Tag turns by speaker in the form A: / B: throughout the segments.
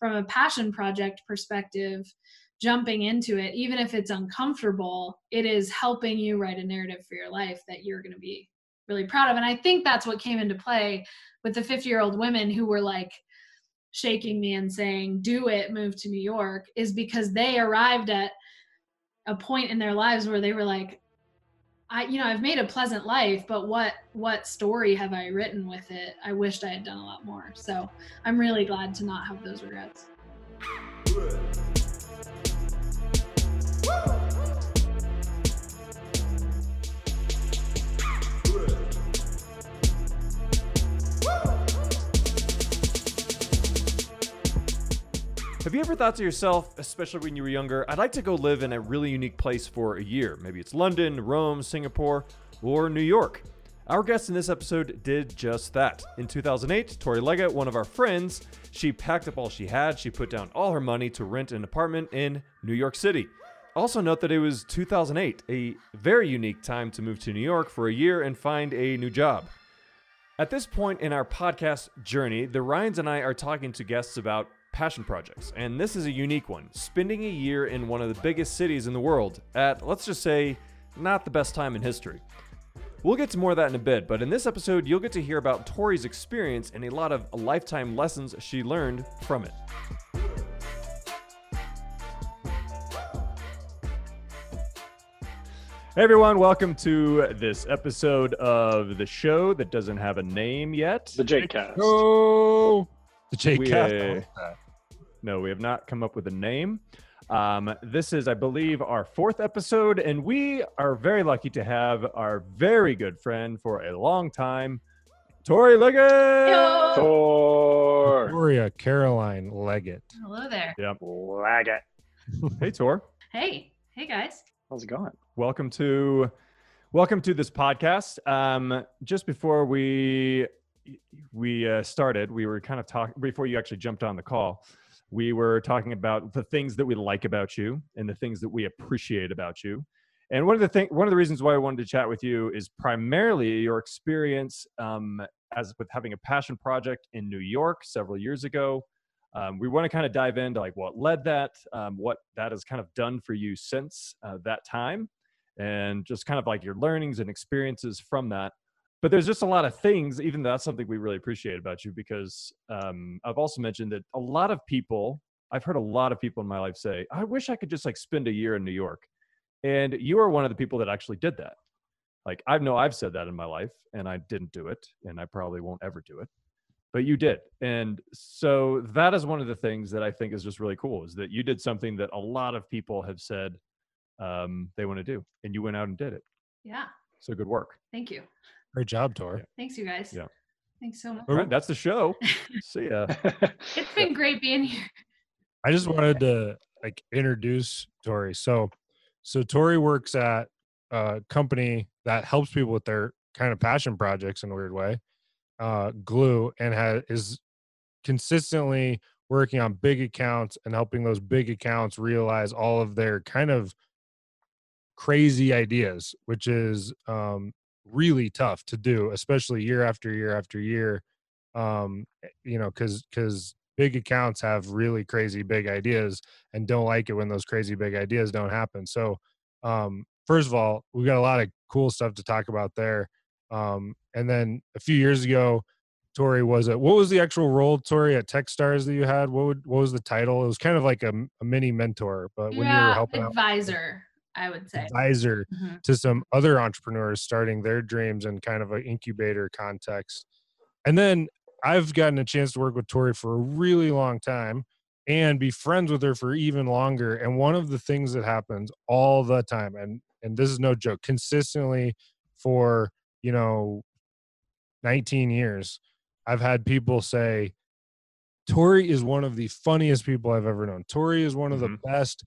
A: from a passion project perspective, jumping into it, even if it's uncomfortable, it is helping you write a narrative for your life that you're going to be really proud of. And I think that's what came into play with the 50 year old women who were like shaking me and saying, do it, move to New York, is because they arrived at a point in their lives where they were like, I, you know, I've made a pleasant life, but what what story have I written with it? I wished I had done a lot more. So I'm really glad to not have those regrets.
B: Have you ever thought to yourself, especially when you were younger, I'd like to go live in a really unique place for a year? Maybe it's London, Rome, Singapore, or New York. Our guest in this episode did just that. In 2008, Tori Leggett, one of our friends, she packed up all she had. She put down all her money to rent an apartment in New York City. Also, note that it was 2008, a very unique time to move to New York for a year and find a new job. At this point in our podcast journey, the Ryans and I are talking to guests about passion projects, and this is a unique one spending a year in one of the biggest cities in the world at, let's just say, not the best time in history. We'll get to more of that in a bit, but in this episode, you'll get to hear about Tori's experience and a lot of lifetime lessons she learned from it. Hey everyone, welcome to this episode of the show that doesn't have a name yet.
C: The J Cast.
D: Oh, the J
B: We,
D: Cast.
B: uh, No, we have not come up with a name. Um, this is, I believe, our fourth episode, and we are very lucky to have our very good friend for a long time, Tori Leggett.
A: Yo!
C: Thor.
D: Victoria Caroline Leggett.
A: Hello there.
C: Lag Leggett.
B: Hey, Tor.
A: Hey, hey guys.
C: How's it going?
B: Welcome to, welcome to this podcast. Um, just before we we uh, started, we were kind of talking before you actually jumped on the call. We were talking about the things that we like about you and the things that we appreciate about you. And one of the thing, one of the reasons why I wanted to chat with you is primarily your experience um, as with having a passion project in New York several years ago. Um, we want to kind of dive into like what led that, um, what that has kind of done for you since uh, that time, and just kind of like your learnings and experiences from that but there's just a lot of things even though that's something we really appreciate about you because um, i've also mentioned that a lot of people i've heard a lot of people in my life say i wish i could just like spend a year in new york. And you are one of the people that actually did that. Like i know i've said that in my life and i didn't do it and i probably won't ever do it but you did. And so that is one of the things that i think is just really cool is that you did something that a lot of people have said um, they want to do and you went out and did it.
A: Yeah.
B: so good work.
A: Thank you.
D: Great job, Tor.
A: Thanks, you guys.
B: Yeah.
A: Thanks so much.
B: all right that's the show see ya
A: It's been great being here.
D: I just wanted to like introduce Tori. So, so Tori works at a company that helps people with their kind of passion projects in a weird way, uh, Glue, and has is consistently working on big accounts and helping those big accounts realize all of their kind of crazy ideas, which is um, really tough to do, especially year after year after year. Um, eh, you know, because because big accounts have really crazy big ideas and don't like it when those crazy big ideas don't happen. So, um, first of all, we got a lot of cool stuff to talk about there. Um, and then a few years ago, Tori was a what was the actual role, Tori, at TechStars that you had? What would, what was the title? It was kind of like a, a mini mentor, but when you were
A: yeah,
D: helping out
A: advisor, I would say.
D: advisor
A: Mhm.
D: to some other entrepreneurs starting their dreams in kind of an incubator context. And then I've gotten a chance to work with Tori for a really long time and be friends with her for even longer. And one of the things that happens all the time, and and this is no joke, consistently for you know 19 years, I've had people say, Tori is one of the funniest people I've ever known. Tori is one of the
B: Mhm.
D: best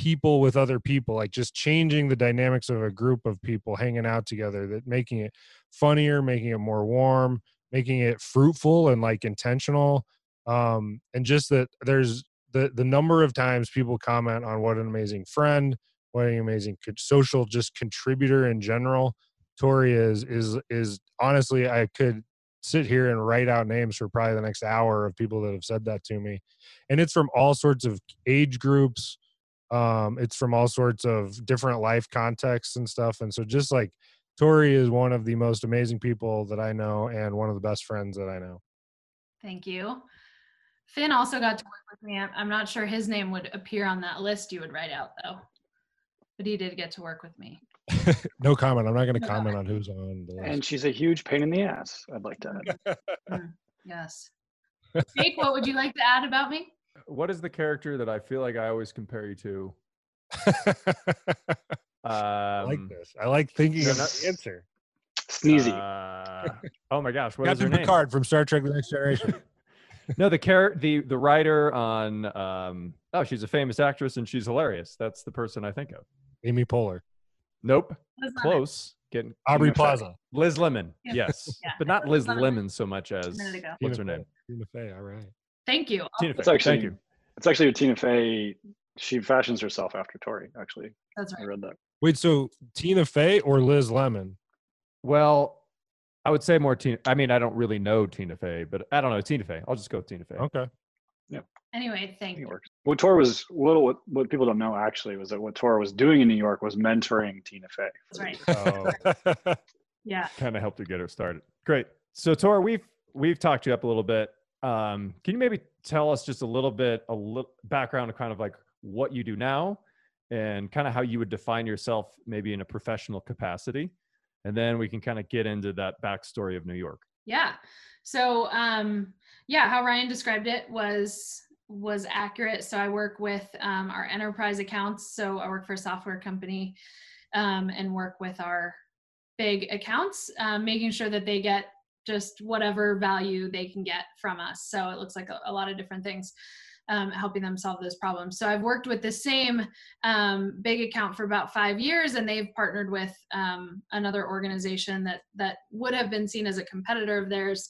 D: people with other people, like just changing the dynamics of a group of people hanging out together, that making it funnier, making it more warm, making it fruitful and like intentional. Um, and just that there's the the number of times people comment on what an amazing friend, what an amazing social just contributor in general. Tori is is is honestly I could sit here and write out names for probably the next hour of people that have said that to me, and it's from all sorts of age groups. Um, it's from all sorts of different life contexts and stuff, and so just like Tori is one of the most amazing people that I know, and one of the best friends that I know.
A: Thank you. Finn also got to work with me. I'm I'm not sure his name would appear on that list you would write out though. But he did get to work with me.
D: no comment. I'm not going to
A: No
D: comment on who's on the list.
C: And she's a huge pain in the ass. I'd like to add.
A: Yes. Jake, what would you like to add about me?
B: What is the character that I feel like I always compare you to?
D: I like
B: Um,
D: this. I like thinking
B: no,
D: of
B: no-
D: the answer.
C: Sneezy.
B: uh, oh my gosh, what is her
D: Captain
B: name?
D: Picard from Star Trek: The Next Generation.
B: no, the char- the the writer on um oh, she's a famous actress and she's hilarious. That's the person I think of.
D: Amy Poehler,
B: Nope,
A: Liz Lemon.
B: close. Getting
D: Aubrey
C: Tina Fey.
D: Plaza,
B: Liz Lemon.
A: Yeah.
B: Yes,
A: Yeah.
B: but not
A: Liz
B: Liz
A: Lemon.
B: Lemon so much as
A: minute ago.
B: what's her
D: Tina
B: name?
D: Fey. Tina Fey. All right.
A: Thank you.
B: Tina
C: It's actually
B: Thank you.
C: it's actually with Tina Fey. She fashions herself after Tori. Actually,
A: That's right.
C: I read that.
D: Wait, so Tina Fey or Liz Lemon?
B: Well, I would say more Tina. I mean, I don't really know Tina Fey, but I don't know Tina Fey. I'll just go with Tina Fey.
D: Okay. Yeah.
A: Anyway,
C: I
A: thank
C: think
A: you.
C: works. What Tor was little. What, what people don't know actually was that what Tor was doing in New York was mentoring Tina Fey. Oh.
A: That's right.
D: Oh.
A: Yeah.
B: kind of helped her get her started. Great. So Tora, we've we've talked you up a little bit. Um, can you maybe tell us just a little bit, a little background of kind of like what you do now, and kind of how you would define yourself, maybe in a professional capacity, and then we can kind of get into that backstory of New York.
A: Yeah. So um yeah, how Ryan described it was was accurate. So I work with um, our enterprise accounts. So I work for a software company um, and work with our big accounts, um, making sure that they get just whatever value they can get from us. So it looks like a, a lot of different things. Um, helping them solve those problems. So I've worked with the same um, big account for about five years, and they've partnered with um, another organization that that would have been seen as a competitor of theirs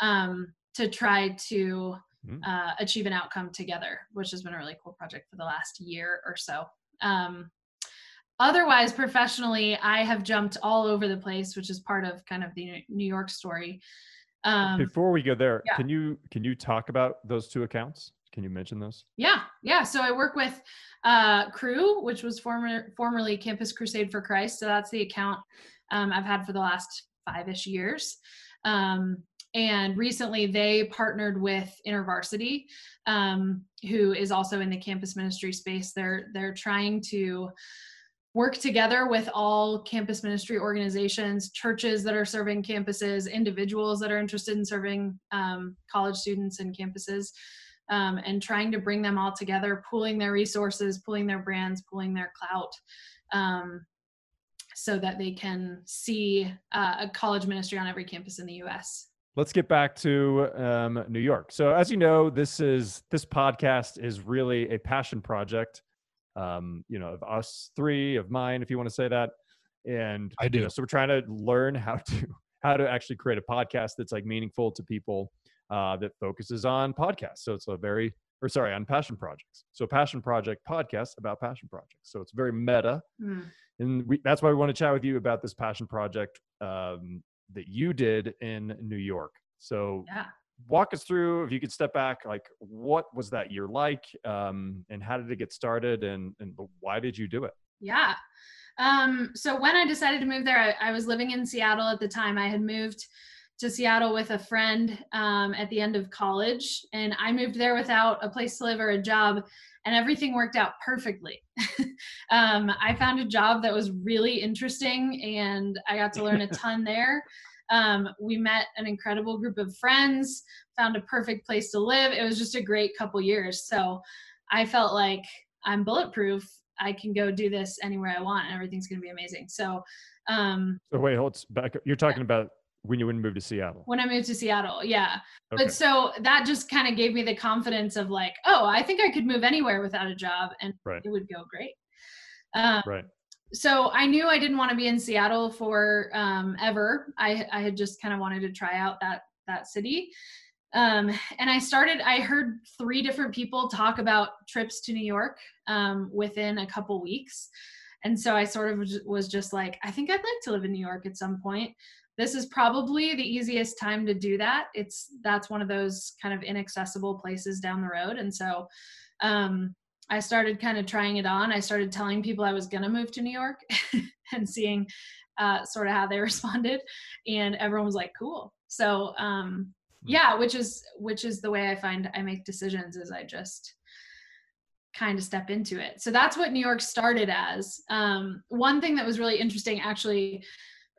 A: um, to try to
B: Mm.
A: uh, achieve an outcome together, which has been a really cool project for the last year or so. Otherwise, professionally, I have jumped all over the place, which is part of kind of the New York story. Um,
B: Before we go there,
A: yeah.
B: can you can you talk about those two accounts? Can you mention those?
A: Yeah, yeah. So I work with uh, Crew, which was former formerly Campus Crusade for Christ. So that's the account um, I've had for the last five-ish years. Um, and recently, they partnered with InterVarsity, um, who is also in the campus ministry space. They're they're trying to work together with all campus ministry organizations, churches that are serving campuses, individuals that are interested in serving um, college students and campuses um, and trying to bring them all together, pooling their resources, pooling their brands, pooling their clout, um, so that they can see uh, a college ministry on every campus in the U.S.
B: let's get back to um, New York. So, as you know, this is this podcast is really a passion project. Um, you know, of us three, of mine, if you want to say that. And
D: I
B: you
D: do.
B: know, so we're trying to learn how to how to actually create a podcast that's like meaningful to people uh, that focuses on podcasts. So it's a very or sorry on passion projects. So passion project podcast about passion projects. So it's very meta
A: Mm.
B: and we, that's why we want to chat with you about this passion project um, that you did in New York. So
A: Yeah.
B: Walk us through, if you could step back, like what was that year like, um, and how did it get started, and and why did you do it?
A: Yeah. Um, so when I decided to move there, I, I was living in Seattle at the time. I had moved to Seattle with a friend um, at the end of college, and I moved there without a place to live or a job, and everything worked out perfectly. um, I found a job that was really interesting, and I got to learn a ton there. Um, we met an incredible group of friends, found a perfect place to live. It was just a great couple years. So I felt like I'm bulletproof. I can go do this anywhere I want and everything's going to be amazing. So, um,
B: So wait, hold back. You're talking about when you wouldn't move to Seattle.
A: when I moved to Seattle, yeah.
B: Okay.
A: But so that just kind of gave me the confidence of like, oh, I think I could move anywhere without a job and
B: Right.
A: it would go great. Um,
B: right.
A: So I knew I didn't want to be in Seattle for um, ever. I, I had just kind of wanted to try out that that city. Um, and I started. I heard three different people talk about trips to New York um, within a couple weeks, and so I sort of was- just like, I think I'd like to live in New York at some point. this is probably the easiest time to do that. It's that's one of those kind of inaccessible places down the road. And so um, I started kind of trying it on. I started telling people I was going to move to New York and seeing uh, sort of how they responded. And everyone was like, cool. So um, hmm. yeah, which is which is the way I find I make decisions is I just kind of step into it. So that's what New York started as. Um, one thing that was really interesting actually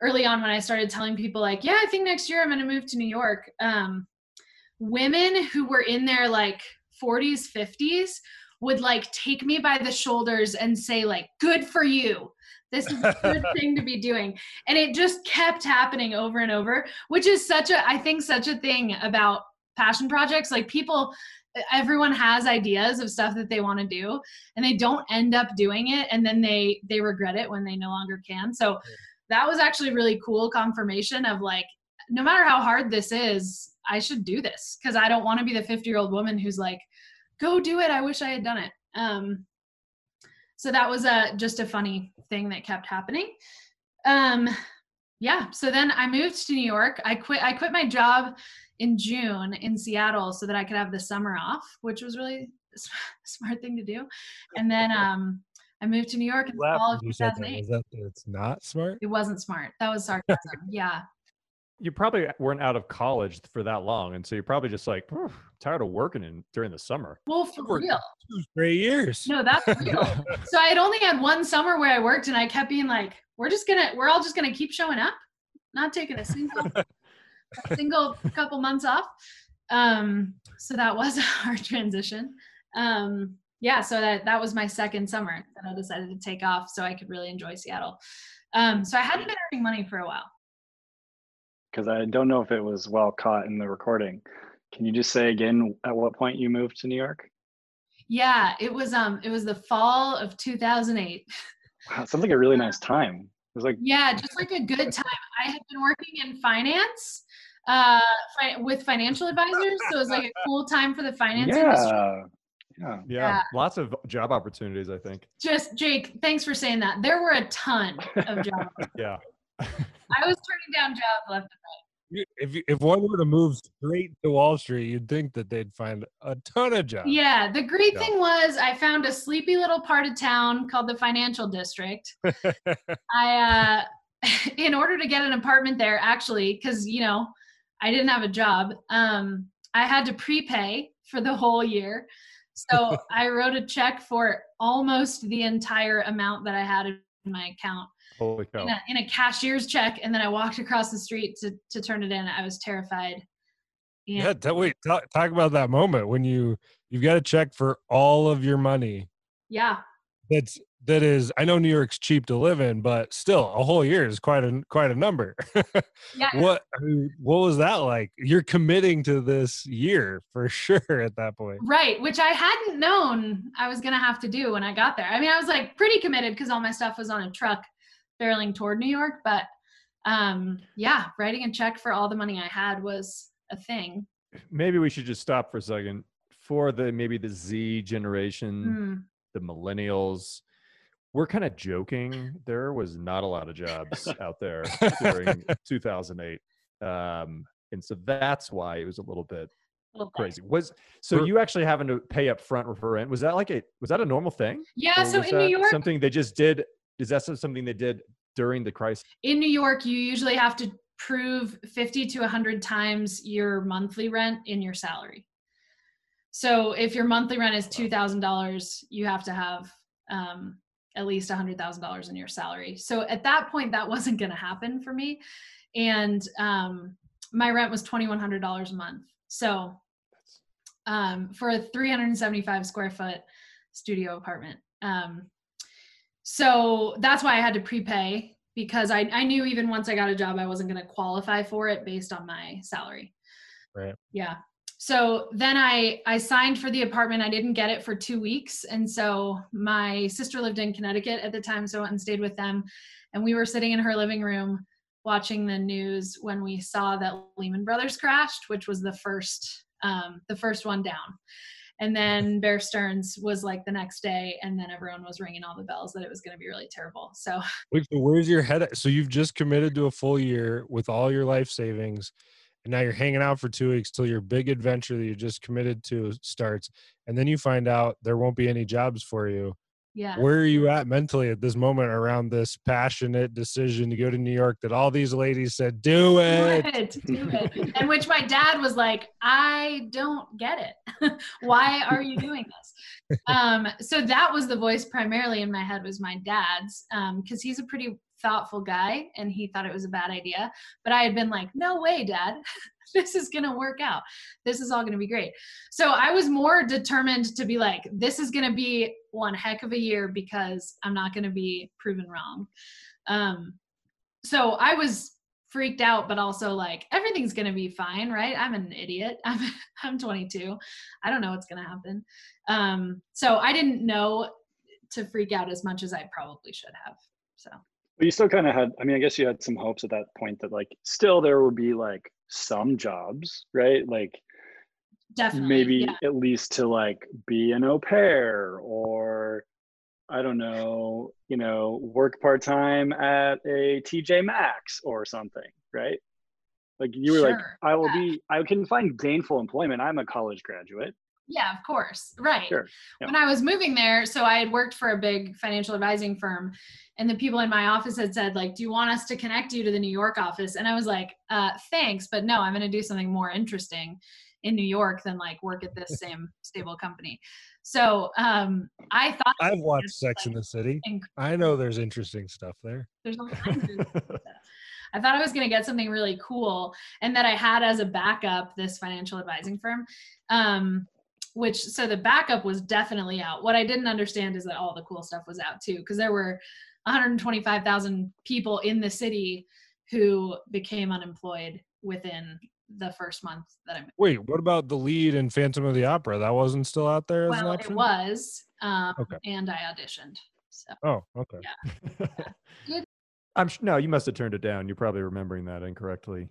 A: early on when I started telling people like, yeah, I think next year I'm going to move to New York. Um, women who were in their like 40s, 50s would like take me by the shoulders and say like, good for you. This is a good thing to be doing. And it just kept happening over and over, which is such a, I think such a thing about passion projects. Like people, everyone has ideas of stuff that they want to do and they don't end up doing it and then they they regret it when they no longer can so that was actually really cool confirmation of like no matter how hard this is i should do this because i don't want to be the 50 year old woman who's like go do it i wish i had done it um so that was a just a funny thing that kept happening um yeah so then i moved to new york i quit i quit my job in june in seattle so that i could have the summer off which was really a smart thing to do and then um I moved to New York in the fall of 2008.
D: That, that it's not smart?
A: It wasn't smart. That was sarcasm. yeah.
B: You probably weren't out of college for that long. And so you're probably just like, tired of working in during the summer.
A: Well, for real.
D: Two straight years.
A: No, that's real. so I had only had one summer where I worked and I kept being like, we're just going to, we're all just going to keep showing up, not taking a single, a single couple months off. Um, so that was a hard transition. Um, yeah, so that that was my second summer that I decided to take off so I could really enjoy Seattle. Um, so I hadn't been earning money for a while.
C: Because I don't know if it was well caught in the recording. Can you just say again at what point you moved to New York?
A: Yeah, it was um it was the fall of 2008.
C: Wow, sounds like a really nice time. It was like
A: yeah, just like a good time. I had been working in finance uh fi- with financial advisors, so it was like a cool time for the finance
C: yeah.
A: industry.
B: Yeah. yeah. yeah. Lots of job opportunities, I think.
A: Just Jake, thanks for saying that. There were a ton of jobs.
B: yeah.
A: I was turning down jobs left and right.
D: If if one were to move straight to Wall Street, you'd think that they'd find a ton of jobs.
A: Yeah, the great thing was I found a sleepy little part of town called the Financial District. I uh in order to get an apartment there actually cuz you know, I didn't have a job. Um I had to prepay for the whole year. So I wrote a check for almost the entire amount that I had in my account.
B: Holy cow.
A: In a, in a cashier's check. And then I walked across the street to, to turn it in. I was terrified.
D: Yeah. yeah wait, talk, talk about that moment when you, you've got a check for all of your money.
A: Yeah.
D: That's that is i know new york's cheap to live in but still a whole year is quite a quite a number
A: yeah.
D: what I mean, what was that like you're committing to this year for sure at that point
A: right which i hadn't known i was gonna have to do when i got there i mean i was like pretty committed because all my stuff was on a truck barreling toward new york but um yeah writing a check for all the money i had was a thing
B: maybe we should just stop for a second for the maybe the z generation mm. the millennials we're kind of joking. There was not a lot of jobs out there during 2008, um, and so that's why it was a little bit crazy. Was so you actually having to pay up front for rent? Was that like a was that a normal thing?
A: Yeah. so in New York,
B: something they just did. Is that something they did during the crisis?
A: In New York, you usually have to prove 50 to 100 times your monthly rent in your salary. So if your monthly rent is two thousand dollars, you have to have um, at least a $100,000 in your salary. So at that point, that wasn't going to happen for me. And um, my rent was $2,100 a month. So um, for a 375 square foot studio apartment. Um, so that's why I had to prepay because I, I knew even once I got a job, I wasn't going to qualify for it based on my salary.
B: Right.
A: Yeah so then I I signed for the apartment. I didn't get it for two weeks, and so my sister lived in Connecticut at the time, so I went and stayed with them. And we were sitting in her living room watching the news when we saw that Lehman Brothers crashed, which was the first um, the first one down. And then Bear Stearns was like the next day, and then everyone was ringing all the bells that it was going to be really terrible. So,
D: Wait, so where's your head? At? So you've just committed to a full year with all your life savings, and now you're hanging out for two weeks till your big adventure that you just committed to starts, and then you find out there won't be any jobs for you.
A: Yeah.
D: Where are you at mentally at this moment around this passionate decision to go to New York that all these ladies said, "Do
A: do
D: it"?
A: it, do it. And which my dad was like, I don't get it. Why are you doing this? Um, so that was the voice primarily in my head was my dad's, because he's a pretty thoughtful guy and he thought it was a bad idea. But I had been like, no way, dad. this is going to work out. This is all going to be great. So I was more determined to be like, this is going to be one heck of a year because I'm not going to be proven wrong. Um, so I was freaked out, but also like everything's going to be fine, right? I'm an idiot. I'm, I'm 22. I don't know what's going to happen. Um, so I didn't know to freak out as much as I probably should have. So
C: But you still kind of had, I mean, I guess you had some hopes at that point that like still there would be like some jobs, right? Like
A: definitely,
C: maybe
A: yeah.
C: at least to like be an au pair or I don't know, you know, work part time at a TJ Maxx or something, right? Like you were like, I will
A: yeah.
C: be, I can find gainful employment. I'm a college graduate.
A: Yeah, of course. Right.
C: Sure, yeah.
A: When I was moving there, so I had worked for a big financial advising firm, and the people in my office had said, like, do you want us to connect you to the New York office? And I was like, uh, thanks, but no, I'm going to do something more interesting in New York than like work at this same stable company. So um, I thought
D: I've watched Sex
A: like
D: in the City.
A: inc-
D: I know there's interesting stuff there.
A: there's all kinds of stuff. I thought I was going to get something really cool and that I had as a backup this financial advising firm. Um, which so the backup was definitely out. What I didn't understand is that all the cool stuff was out too, because there were 125,000 people in the city who became unemployed within the first month that I'm.
D: Wait, what about the lead in Phantom of the Opera? That wasn't still out there as an
A: Well, it was, um,
D: Okay.
A: and I auditioned. So
D: Oh, okay.
A: Good.
B: I'm sh- no, you must have turned it down. You're probably remembering that incorrectly.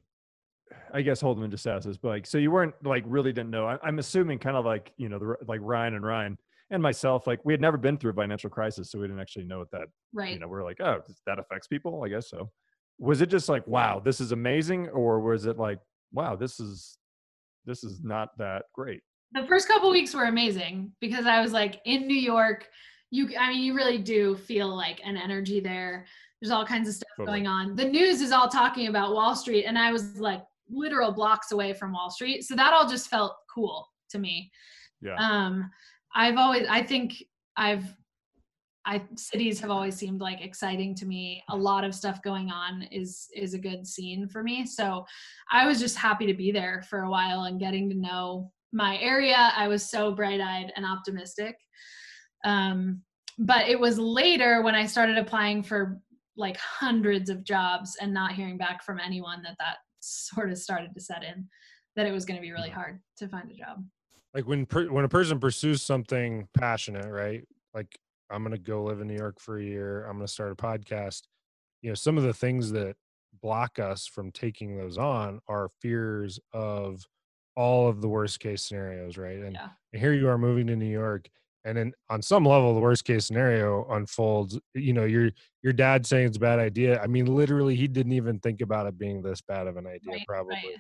B: I guess hold them into status, but like, so you weren't like really didn't know. I, I'm assuming kind of like you know the like Ryan and Ryan and myself, like we had never been through a financial crisis, so we didn't actually know what that.
A: right.
B: You know, we're like, oh, that affects people. I guess so. Was it just like, wow, this is amazing, or was it like, wow, this is this is not that great?
A: the first couple weeks were amazing because I was like in New York. You, I mean, you really do feel like an energy there. There's all kinds of stuff
B: Totally.
A: going on. The news is all talking about Wall Street, and I was like literal blocks away from Wall Street, so that all just felt cool to me.
B: Yeah.
A: Um, I've always, I think I've, I cities have always seemed like exciting to me. A lot of stuff going on is is a good scene for me. So I was just happy to be there for a while and getting to know my area. I was so bright eyed and optimistic. Um, but it was later when I started applying for like hundreds of jobs and not hearing back from anyone that that sort of started to set in that it was going to be really mm-hmm. hard to find a job.
D: Like when per, when a person pursues something passionate, right? Like I'm gonna go live in New York for a year. I'm gonna start a podcast. You know, some of the things that block us from taking those on are fears of all of the worst case scenarios, right? And,
A: Yeah.
D: and here you are moving to New York, and then on some level, the worst case scenario unfolds. You know, your your dad saying it's a bad idea. I mean, literally, he didn't even think about it being this bad of an idea,
A: Right,
D: probably.
A: right.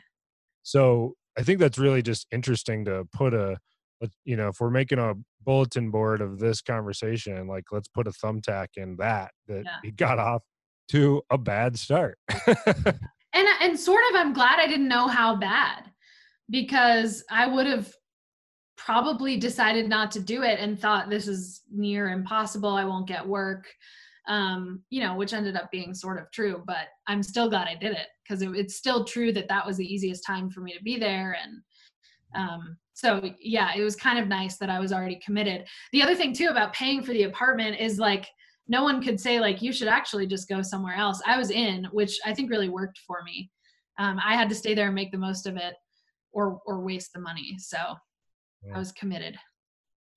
D: So I think that's really just interesting to put a, you know, if we're making a bulletin board of this conversation, like let's put a thumbtack in that that
A: Yeah.
D: he got off to a bad start.
A: and and sort of i'm glad i didn't know how bad because i would have probably decided not to do it and thought this is near impossible. I won't get work um you know which ended up being sort of true but i'm still glad i did it because it, it's still true that that was the easiest time for me to be there and um so yeah it was kind of nice that i was already committed. The other thing too about paying for the apartment is like no one could say like you should actually just go somewhere else. I was in which i think really worked for me. Um, i had to stay there and make the most of it or or waste the money so
D: Yeah.
A: i was committed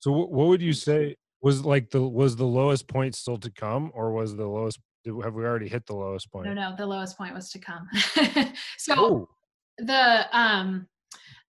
D: so what would you say was like the was the lowest point still to come, or was the lowest? Have we already hit the lowest point?
A: no no the lowest point was to come so
D: Oh,
A: the um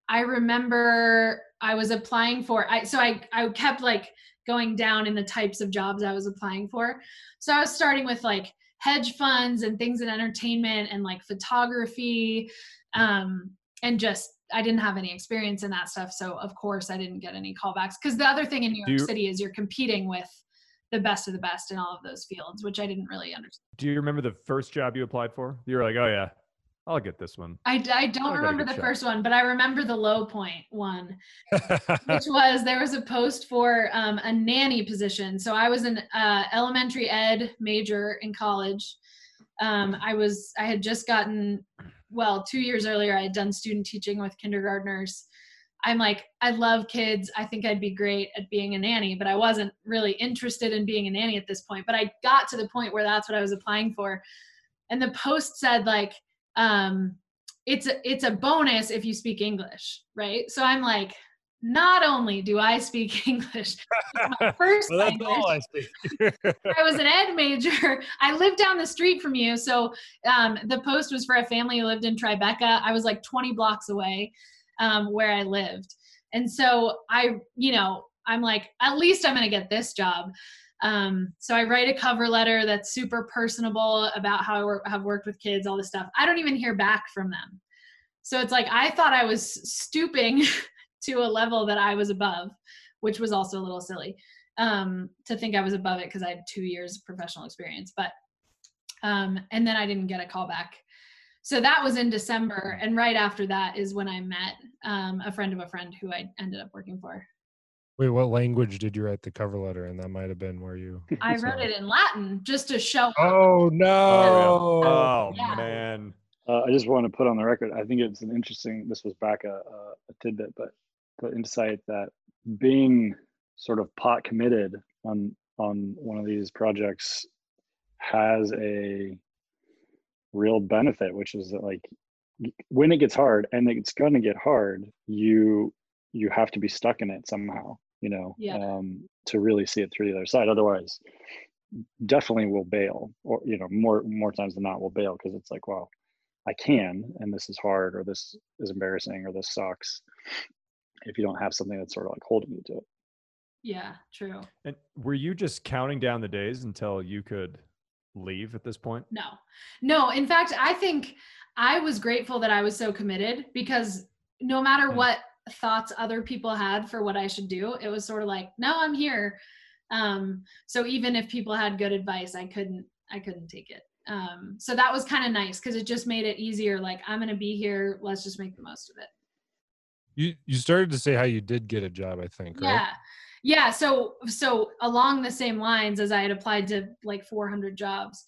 A: i remember I was applying for. I so I I kept like going down in the types of jobs I was applying for. So I was starting with like hedge funds and things in entertainment and like photography um, and just I didn't have any experience in that stuff. So of course I didn't get any callbacks. Because the other thing in New York you, City is you're competing with the best of the best in all of those fields, which I didn't really understand.
B: Do you remember the first job you applied for? You were like, oh yeah, I'll get this one.
A: I, I don't I remember the shot. first one, but I remember the low point one, which was there was a post for um, a nanny position. So I was an uh, elementary ed major in college. Um, I was I had just gotten well two years earlier. I had done student teaching with kindergartners. I'm like I love kids. I think I'd be great at being a nanny, but I wasn't really interested in being a nanny at this point. But I got to the point where that's what I was applying for, and the post said like um, it's a it's a bonus if you speak English, right? So I'm like, not only do I speak English, first well, language, I, I, was an ed major. I lived down the street from you, so um, the post was for a family who lived in Tribeca. I was like 20 blocks away um, where I lived, and so I, you know, I'm like, at least I'm gonna get this job. Um, so I write a cover letter that's super personable about how I work, have worked with kids, all this stuff. I don't even hear back from them. So it's like I thought I was stooping to a level that I was above, which was also a little silly um, to think I was above it because I had two years of professional experience. But um, and then I didn't get a call back. So that was in December, and right after that is when I met um, a friend of a friend who I ended up working for.
D: Wait, what language did you write the cover letter in? That might have been where you.
A: I wrote it in Latin just to show.
D: Oh no!
B: Oh, oh yeah. man!
C: Uh, I just want to put on the record. I think it's an interesting. This was back a, a, a tidbit, but the insight that being sort of pot committed on on one of these projects has a real benefit, which is that like when it gets hard, and it's going to get hard, you you have to be stuck in it somehow you know, yeah. um, to really see it through the other side. Otherwise, definitely will bail, or you know, more more times than not will bail because it's like, well, I can, and this is hard, or this is embarrassing, or this sucks. If you don't have something that's sort of like holding you to it.
A: Yeah, true.
B: And were you just counting down the days until you could leave at this point?
A: No, no. In fact, I think I was grateful that I was so committed because no matter mm. what thoughts other people had for what I should do. It was sort of like, no, I'm here. Um, so even if people had good advice, I couldn't, I couldn't take it. Um, so that was kind of nice because it just made it easier. Like I'm going to be here. Let's just make the most of it.
D: You, you started to say how you did get a job, I think, right?
A: Yeah. Yeah. So, so along the same lines as I had applied to like 400 jobs,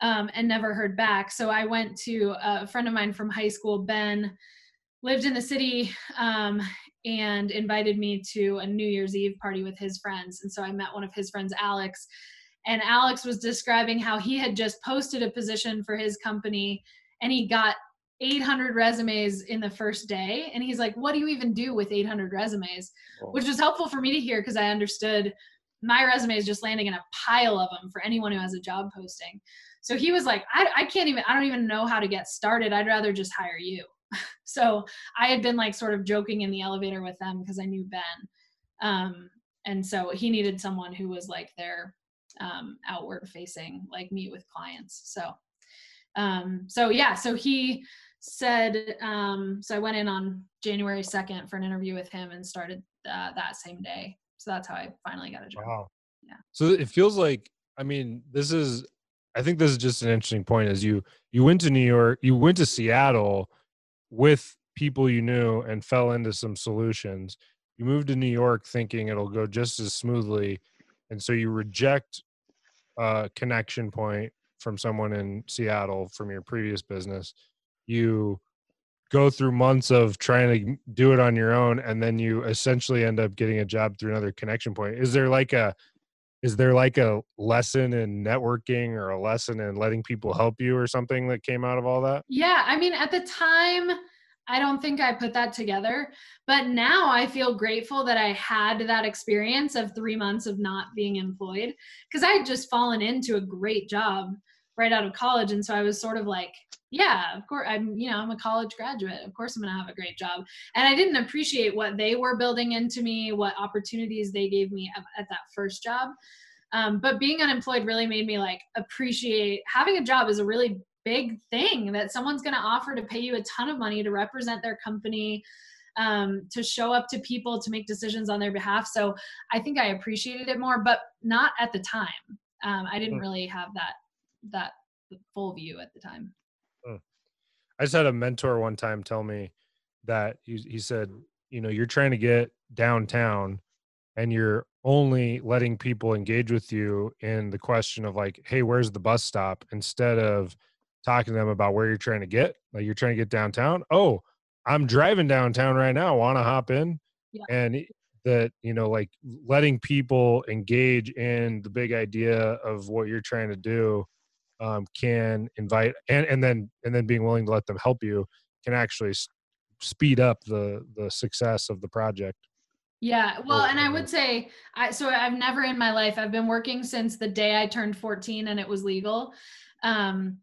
A: um, and never heard back. So I went to a friend of mine from high school, Ben, lived in the city um, and invited me to a New Year's Eve party with his friends. And so I met one of his friends, Alex. And Alex was describing how he had just posted a position for his company and he got 800 resumes in the first day. And he's like, What do you even do with 800 resumes? Oh. Which was helpful for me to hear because I understood my resume is just landing in a pile of them for anyone who has a job posting. So he was like, I, I can't even, I don't even know how to get started. I'd rather just hire you. so I had been like sort of joking in the elevator with them because I knew Ben. Um, and so he needed someone who was like their um, outward facing, like meet with clients. So, um, so yeah, so he said, um, so I went in on January 2nd for an interview with him and started uh, that same day. So that's how I finally got a job. Wow.
D: Yeah. So it feels like, I mean, this is, I think this is just an interesting point as you, you went to New York, you went to Seattle, with people you knew and fell into some solutions. You moved to New York thinking it'll go just as smoothly. And so you reject a connection point from someone in Seattle from your previous business. You go through months of trying to do it on your own and then you essentially end up getting a job through another connection point. Is there like a is there like a lesson in networking or a lesson in letting people help you or something that came out of all that?
A: Yeah, I mean, at the time, I don't think I put that together. But now I feel grateful that I had that experience of three months of not being employed because I had just fallen into a great job right out of college. And so I was sort of like yeah of course i'm you know i'm a college graduate. Of course i'm going to have a great job. And i didn't appreciate what they were building into me what opportunities they gave me at, at that first job. Um, but being unemployed really made me like appreciate having a job is a really big thing that someone's going to offer to pay you a ton of money to represent their company um, to show up to people to make decisions on their behalf. So i think i appreciated it more but not at the time. Um, i didn't
D: Hmm.
A: really have that that full view at the time
D: I just had a mentor one time tell me that he, he said, you know, you're trying to get downtown and you're only letting people engage with you in the question of like, hey, where's the bus stop? Instead of talking to them about where you're trying to get. Like you're trying to get downtown. Oh, I'm driving downtown right now. Want to hop in?
A: Yeah.
D: And that, you know, like letting people engage in the big idea of what you're trying to do um, can invite and and then and then being willing to let them help you can actually s- speed up the the success of the project
A: Yeah, well, and I would say I so I've never in my life I've been working since the day I turned 14 and it was legal. Um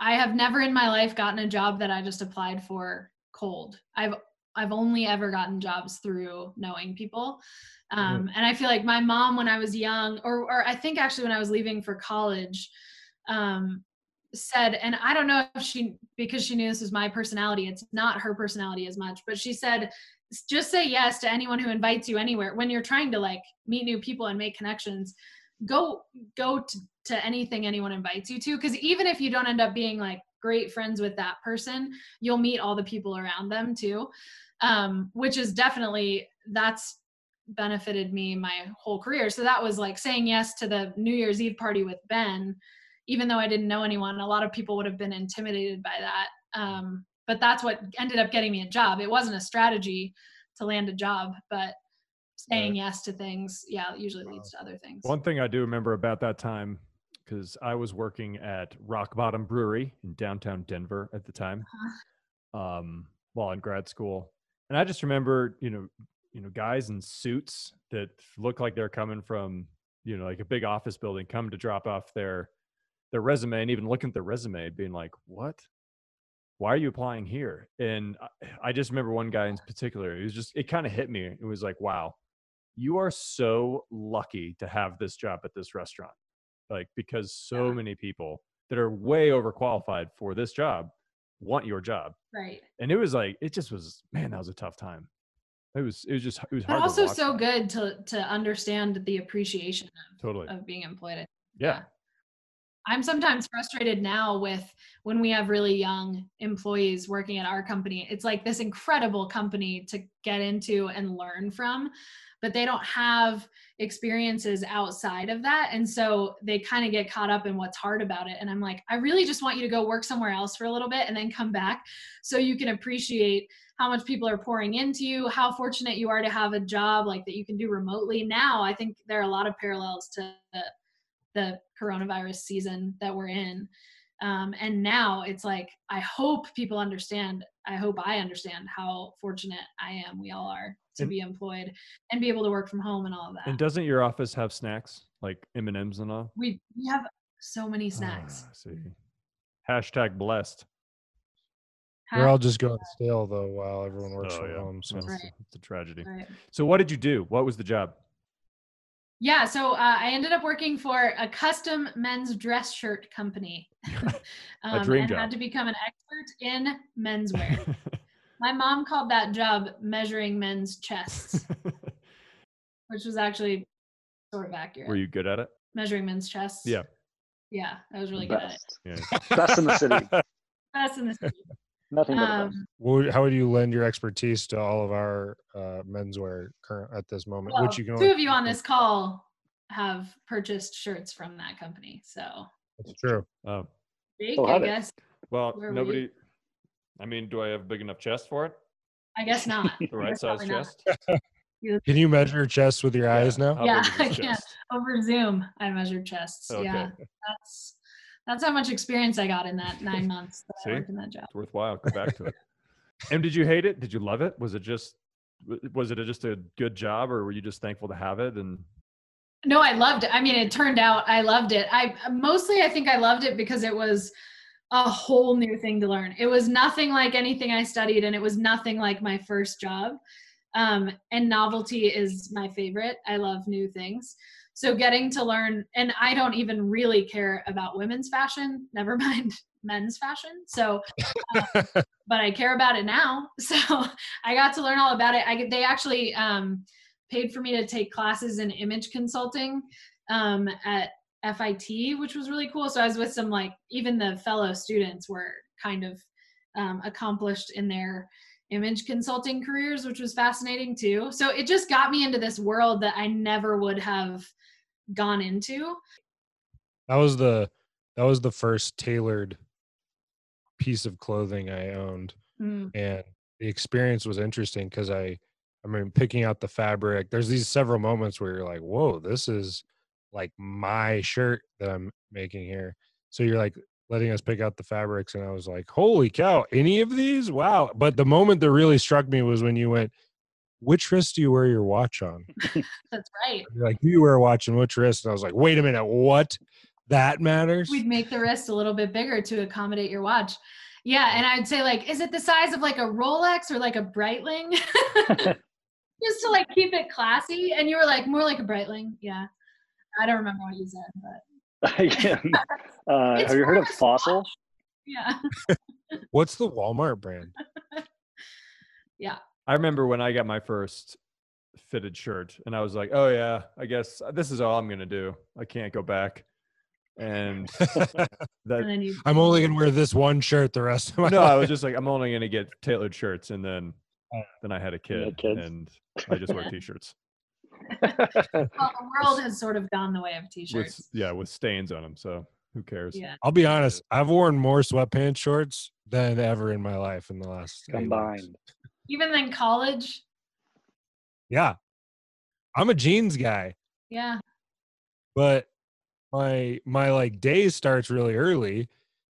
A: I have never in my life gotten a job that I just applied for cold. I've I've only ever gotten jobs through knowing people. Um and I feel like my mom when I was young or or I think actually when I was leaving for college um said and I don't know if she because she knew this was my personality it's not her personality as much but she said just say yes to anyone who invites you anywhere. When you're trying to like meet new people and make connections go go to, to anything anyone invites you to because even if you don't end up being like great friends with that person you'll meet all the people around them too. Um, which is definitely that's benefited me my whole career. So that was like saying yes to the new year's eve party with ben even though i didn't know anyone a lot of people would have been intimidated by that. Um, but that's what ended up getting me a job. It wasn't a strategy to land a job but saying yes to things yeah usually leads to other things.
B: One thing I do remember about that time, because I was working at Rock Bottom Brewery in downtown Denver at the time, um, while in grad school, and I just remember, you know, you know, guys in suits that look like they're coming from, you know, like a big office building, come to drop off their their resume, and even looking at their resume, being like, "What? Why are you applying here?" And I, I just remember one guy in particular. It was just, it kind of hit me. It was like, "Wow." you are so lucky to have this job at this restaurant like because so
A: Yeah.
B: many people that are way overqualified for this job want your job
A: right
B: and it was like it just was man that was a tough time it was it was just it was
A: but also so
B: that.
A: good to to understand the appreciation
B: totally
A: of being employed
B: yeah
A: I'm sometimes frustrated now with when we have really young employees working at our company. It's like this incredible company to get into and learn from, but they don't have experiences outside of that. And so they kind of get caught up in what's hard about it. And I'm like, I really just want you to go work somewhere else for a little bit and then come back so you can appreciate how much people are pouring into you, how fortunate you are to have a job like that you can do remotely. Now, I think there are a lot of parallels to the coronavirus season that we're in. Um, and now it's like, I hope people understand. I hope I understand how fortunate I am. We all are to
B: And-
A: be employed and be able to work from home and all of that.
B: and doesn't your office have snacks like m&ms and all
A: we we have so many snacks.
B: Ah, see hashtag blessed
D: we're all just going stale though while everyone works
B: Oh,
D: from
B: yeah.
D: home so
A: Right.
B: it's a tragedy
A: Right.
B: so what did you do what was the job
A: Yeah, so uh, I ended up working for a custom men's dress shirt company. um,
B: dream
A: and
B: job.
A: had to become an expert in menswear. My mom called that job measuring men's chests, which was actually sort of accurate.
B: were you good at it
A: measuring men's chests?
B: yeah
A: Yeah, I was really good at it.
B: Yeah
C: Best in the city.
A: Best in the city.
C: Nothing but.
A: Um,
D: What would- how would you lend your expertise to all of our uh, menswear current at this moment
A: well,
D: which you can
A: two
D: only
A: of you on this call have purchased shirts from that company, so
D: that's true
B: oh
A: Jake,
C: Oh,
A: I guess.
B: well
A: Where were
B: nobody i mean do i have a big enough chest for it
A: I guess not.
B: the right size chest
D: can you measure chests with your eyes now
B: How
A: Yeah, I can.
B: chest?
A: Over Zoom, I measured chests.
B: Okay.
A: Yeah, that's that's how much experience I got in that nine months that
B: See?
A: I worked in that job.
B: It's worthwhile. Go back to it. and did you hate it? Did you love it? Was it just was it just a good job, or were you just thankful to have it? And
A: No, I loved it. I mean, it turned out I loved it. I mostly I think I loved it because it was a whole new thing to learn. It was nothing like anything I studied, and it was nothing like my first job. Um, and novelty is my favorite. I love new things. So getting to learn, and I don't even really care about women's fashion, never mind men's fashion. So, uh, but I care about it now. So I got to learn all about it. I they actually um, paid for me to take classes in image consulting um, at FIT, which was really cool. So I was with some like even the fellow students were kind of um, accomplished in their image consulting careers, which was fascinating too. So it just got me into this world that I never would have gone into.
D: That was the that was the first tailored piece of clothing I owned,
A: Mm.
D: and the experience was interesting because I I mean picking out the fabric. There's these several moments where you're like, whoa, this is like my shirt that I'm making here. So you're like letting us pick out the fabrics, and I was like, holy cow, any of these? Wow! But the moment that really struck me was when you went. Which wrist do you wear your watch on?
A: That's right.
D: You're like, do you wear a watch on which wrist? And I was like, wait a minute, what? That matters?
A: We'd make the wrist a little bit bigger to accommodate your watch. Yeah, and I'd say like, is it the size of like a Rolex or like a Breitling? Just to like keep it classy. And you were like, more like a Breitling. Yeah. I don't remember what you said, but
C: Yeah. uh, have you heard of Fossil?
A: yeah.
D: What's the Walmart brand?
A: Yeah.
B: I remember when I got my first fitted shirt, and I was like, "Oh yeah, I guess uh, this is all I'm gonna do. I can't go back." And that
A: And you
D: I'm only gonna wear this one shirt the rest of my
B: no, I was just like, I'm only gonna get tailored shirts, and then
D: Oh.
B: then I had a kid,
C: had
B: and I just wear t-shirts
A: well, the world has sort of gone the way of t-shirts.
B: yeah with stains on them. So who cares?
A: Yeah.
D: I'll be honest, I've worn more sweatpants shorts than ever in my life in the last eight.
C: Combined.
A: Even then college.
D: Yeah. I'm a jeans guy,
A: Yeah.
D: but my my like day starts really early.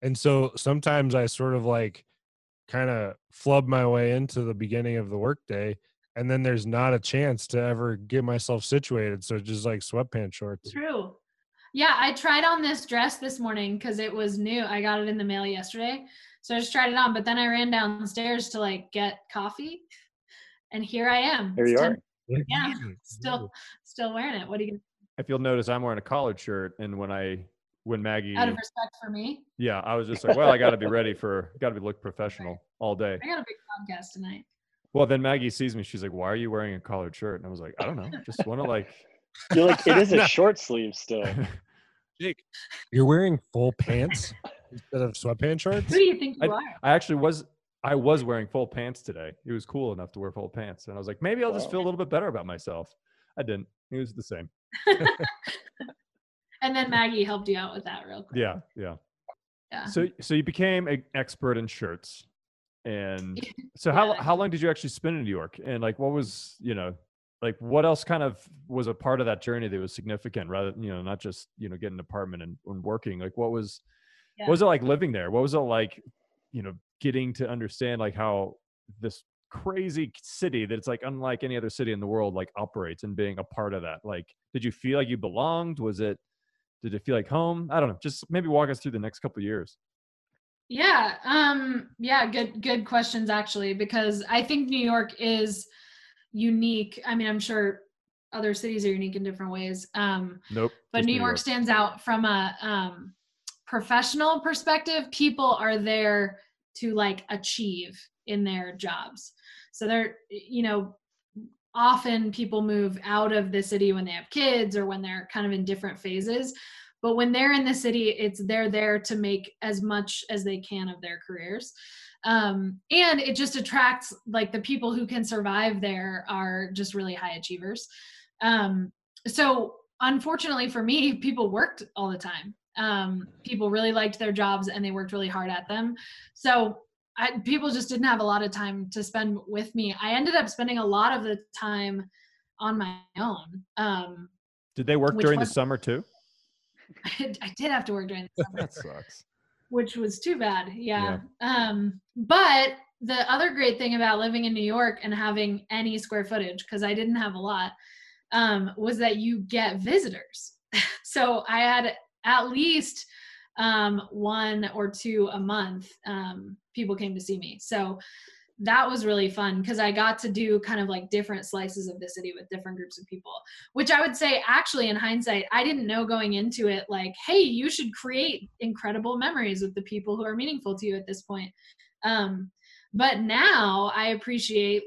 D: And so sometimes I sort of like kind of flub my way into the beginning of the workday. And then there's not a chance to ever get myself situated. So just like sweatpants shorts.
A: True. Yeah, I tried on this dress this morning because it was new. I got it in the mail yesterday. So I just tried it on, but then I ran downstairs to like get coffee. And here I am.
C: Here you
A: 10
C: are.
A: Yeah, Still still wearing it. What are you Gonna-
B: If you'll notice, I'm wearing a collared shirt, and when I when Maggie,
A: out of respect for me?
B: yeah, I was just like, well, I got to be ready for, got to be look professional all day.
A: I got a big podcast tonight.
B: Well, then Maggie sees me. She's like, "Why are you wearing a collared shirt?" And I was like, "I don't know. Just want to like."
C: You're like, it is a short sleeve still.
D: Jake, you're wearing full pants instead of sweatpants shorts?
A: Who do you think you are?
B: I actually was I was wearing full pants today. It was cool enough to wear full pants, and I was like, maybe I'll just feel a little bit better about myself. I didn't. It was the same.
A: And then Maggie helped you out with that real quick.
B: Yeah, yeah.
A: Yeah.
B: So so you became an expert in shirts, and so how
A: Yeah.
B: how long did you actually spend in New York? And like, what was you know, like what else kind of was a part of that journey that was significant, rather you know, not just you know getting an apartment and, and working. Like, what was
A: Yeah.
B: what was it like living there? What was it like, you know, getting to understand like how this crazy city that it's like unlike any other city in the world like operates and being a part of that like did you feel like you belonged was it did it feel like home i don't know just maybe walk us through the next couple of years
A: Yeah, um, yeah, good good questions actually, because I think New York is unique. I mean, I'm sure other cities are unique in different ways. Um,
B: nope
A: but
B: just
A: New York stands out from a um, professional perspective. People are there to like achieve in their jobs. So they're, you know, often people move out of the city when they have kids or when they're kind of in different phases. But when they're in the city, it's they're there to make as much as they can of their careers. Um, and it just attracts like the people who can survive there are just really high achievers. Um, so unfortunately for me, people worked all the time. Um, people really liked their jobs and they worked really hard at them. So I, people just didn't have a lot of time to spend with me. I ended up spending a lot of the time on my own. Um,
B: did they work during the summer too
A: I, I did have to work during the summer
B: that sucks
A: which was too bad. Yeah. Um, but the other great thing about living in New York and having any square footage, because I didn't have a lot, um, was that you get visitors. so I had at least um, one or two a month, um, people came to see me. So that was really fun because I got to do kind of like different slices of the city with different groups of people, which I would say actually in hindsight, I didn't know going into it like, hey, you should create incredible memories with the people who are meaningful to you at this point. Um, but now I appreciate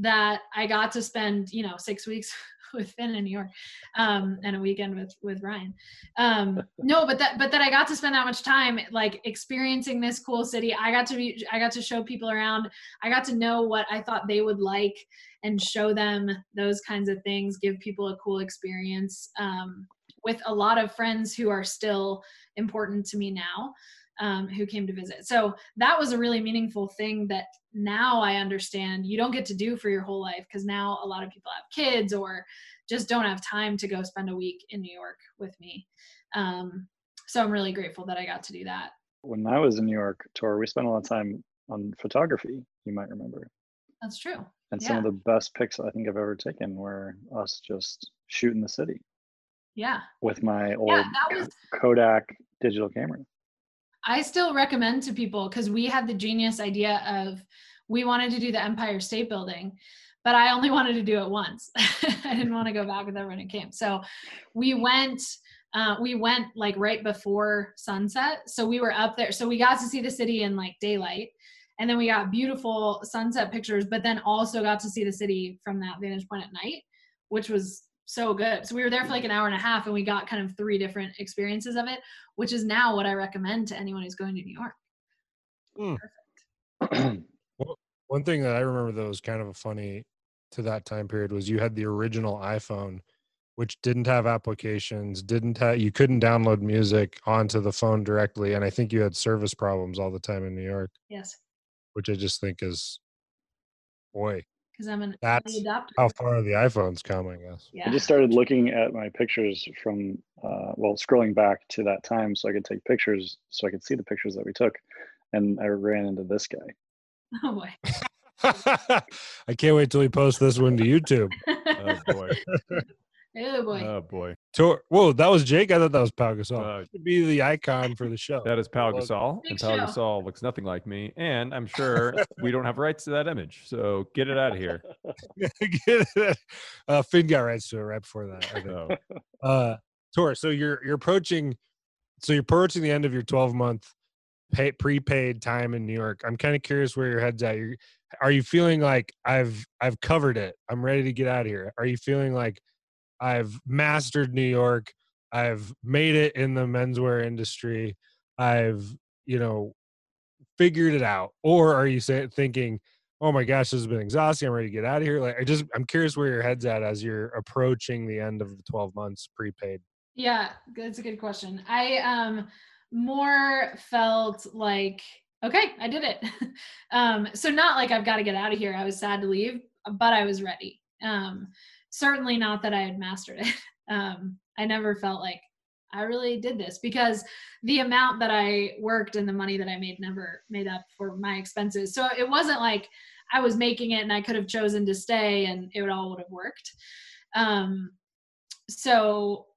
A: that I got to spend, you know, six weeks with Finn in New York, um, and a weekend with with Ryan. Um, no, but that but that I got to spend that much time like experiencing this cool city. I got to be I got to show people around. I got to know what I thought they would like and show them those kinds of things. Give people a cool experience um, with a lot of friends who are still important to me now. Um, who came to visit. So that was a really meaningful thing that now I understand you don't get to do for your whole life because now a lot of people have kids or just don't have time to go spend a week in New York with me. Um, so I'm really grateful that I got to do that.
C: When I was in New York Tor, we spent a lot of time on photography, you might remember.
A: That's true.
C: And some of the best pics I think I've ever taken were us just shooting the city
A: Yeah.
C: with my old
A: Yeah, was
C: Kodak digital camera.
A: I still recommend to people because we had the genius idea of we wanted to do the Empire State Building, but I only wanted to do it once. I didn't want to go back with everyone who came. So we went, uh, we went like right before sunset. So we were up there. So we got to see the city in like daylight. And then we got beautiful sunset pictures, but then also got to see the city from that vantage point at night, which was so good. So we were there for like an hour and a half and we got kind of three different experiences of it, which is now what I recommend to anyone who's going to New York. Hmm.
D: One thing that I remember that was kind of a funny to that time period was you had the original iPhone, which didn't have applications, didn't have you couldn't download music onto the phone directly, and I think you had service problems all the time in New York,
A: Yes.
D: which I just think is, boy,
A: Because I'm an
D: That's
A: early adopter.
D: how far are the iPhones come, I guess.
A: yeah.
C: I just started looking at my pictures from, uh, well, scrolling back to that time so I could take pictures, so I could see the pictures that we took. And I ran into this guy.
A: oh boy.
D: I can't wait till we post this one to YouTube.
B: Oh boy.
A: Oh boy.
B: Oh boy.
D: Tor- Whoa, that was Jake. I thought that was Pau Gasol.
B: Uh,
D: Should be the icon for the show.
B: That is Pau Gasol,
A: Big
B: and Pau
A: show.
B: Gasol looks nothing like me. And I'm sure we don't have rights to that image, so get it out of here.
D: uh, Finn got rights to it right before that. I think.
B: So,
D: Uh, Tor, so you're you're approaching, so you're approaching the end of your 12 month pay, prepaid time in New York. I'm kind of curious where your head's at. You're, are you feeling like I've I've covered it? I'm ready to get out of here. Are you feeling like I've mastered New York? I've made it in the menswear industry. I've you know figured it out, or are you say, thinking? Oh my gosh, this has been exhausting. I'm ready to get out of here. Like, I just, I'm curious where your head's at as you're approaching the end of the 12 months prepaid.
A: Yeah, that's a good question. I um more felt like okay, I did it. um so not like I've got to get out of here. I was sad to leave, but I was ready. Um certainly not that I had mastered it. Um I never felt like I really did this because the amount that I worked and the money that I made never made up for my expenses. So it wasn't like I was making it and I could have chosen to stay and it would all would have worked. Um so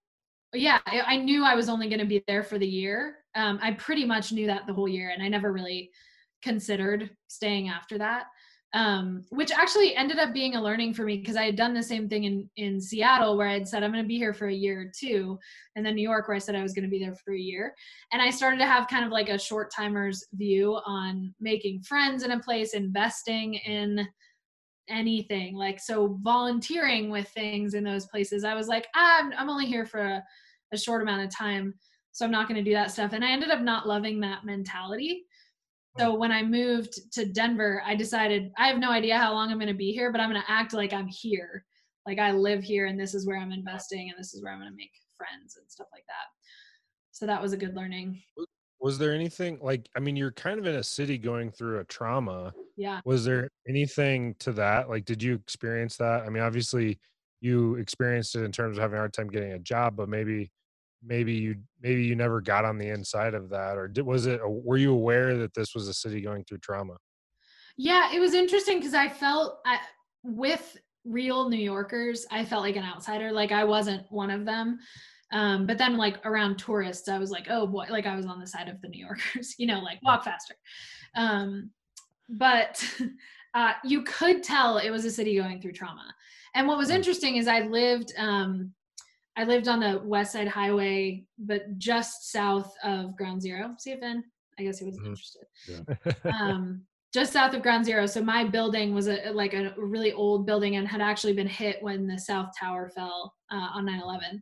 A: yeah I, I knew i was only going to be there for the year um, i pretty much knew that the whole year and i never really considered staying after that um, which actually ended up being a learning for me because i had done the same thing in in seattle where i'd said i'm going to be here for a year or two and then new york where i said i was going to be there for a year. And i started to have kind of like a short timers view on making friends in a place investing in anything. Like so volunteering with things in those places i was like ah, I'm, I'm only here for a, a short amount of time so i'm not going to do that stuff. And i ended up not loving that mentality so when i moved to denver i decided i have no idea how long i'm going to be here but i'm going to act like i'm here like i live here and this is where i'm investing and this is where i'm going to make friends and stuff like that so that was a good learning
D: Was there anything like, I mean, you're kind of in a city going through a trauma.
A: yeah
D: Was there anything to that? Like, did you experience that? I mean, obviously you experienced it in terms of having a hard time getting a job, but maybe, maybe you, maybe you never got on the inside of that or did, was it, were you aware that this was a city going through trauma?
A: Yeah, it was interesting because I felt I, with real New Yorkers, I felt like an outsider. Like I wasn't one of them. Um, but then like around tourists, I was like, oh boy, like I was on the side of the New Yorkers, you know, like walk faster. Um, but uh, you could tell it was a city going through trauma. And what was
B: Mm.
A: interesting is I lived, um, I lived on the West Side Highway, but just south of Ground Zero. See if then I guess he wasn't
D: Mhm.
A: interested. Um, just south of Ground Zero. So my building was a like a really old building and had actually been hit when the South Tower fell uh, on 9/11.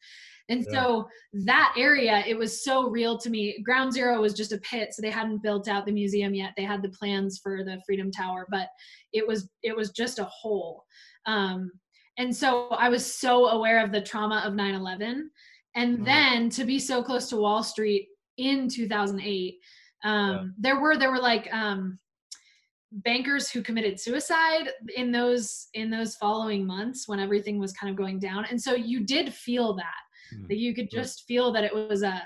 A: And
D: Yeah.
A: so that area, it was so real to me. Ground Zero was just a pit, so they hadn't built out the museum yet. They had the plans for the Freedom Tower, but it was it was just a hole. Um, and so I was so aware of the trauma of 9/11, and
B: Mm.
A: then to be so close to Wall Street in 2008, um, there were there were like um, bankers who committed suicide in those in those following months when everything was kind of going down, and so you did feel that
B: Mm.
A: that you could just feel that it was a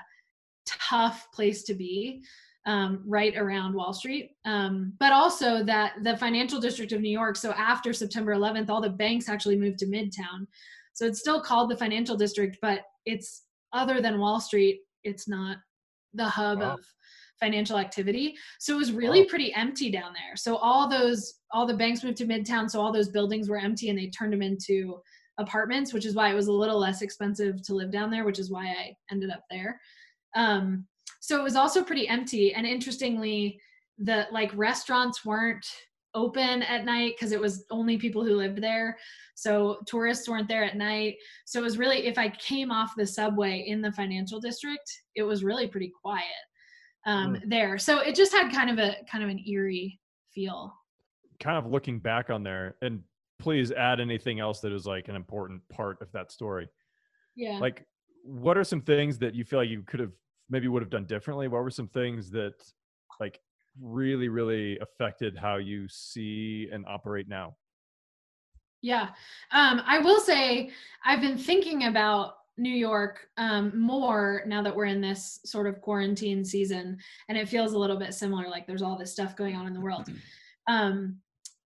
A: tough place to be um, right around Wall Street, um, but also that the financial district of New York. So after September 11th, all the banks actually moved to Midtown. So it's still called the financial district, but it's other than Wall Street, it's not the hub
D: Wow.
A: of financial activity. So it was really
D: Wow.
A: pretty empty down there. So all those, all the banks moved to Midtown. So all those buildings were empty and they turned them into apartments, which is why it was a little less expensive to live down there, which is why I ended up there. Um, so it was also pretty empty. And interestingly, the like restaurants weren't open at night because it was only people who lived there. So tourists weren't there at night. So it was really, if I came off the subway in the financial district, it was really pretty quiet um, there. So it just had kind of a kind of an eerie feel.
B: kind of looking back on there and please add anything else that is like an important part of that story
A: Yeah.
B: like what are some things that you feel like you could have maybe would have done differently what were some things that like really really affected how you see and operate now
A: Yeah. Um, I will say I've been thinking about New York um, more now that we're in this sort of quarantine season, and it feels a little bit similar. Like there's all this stuff going on in the world. Um,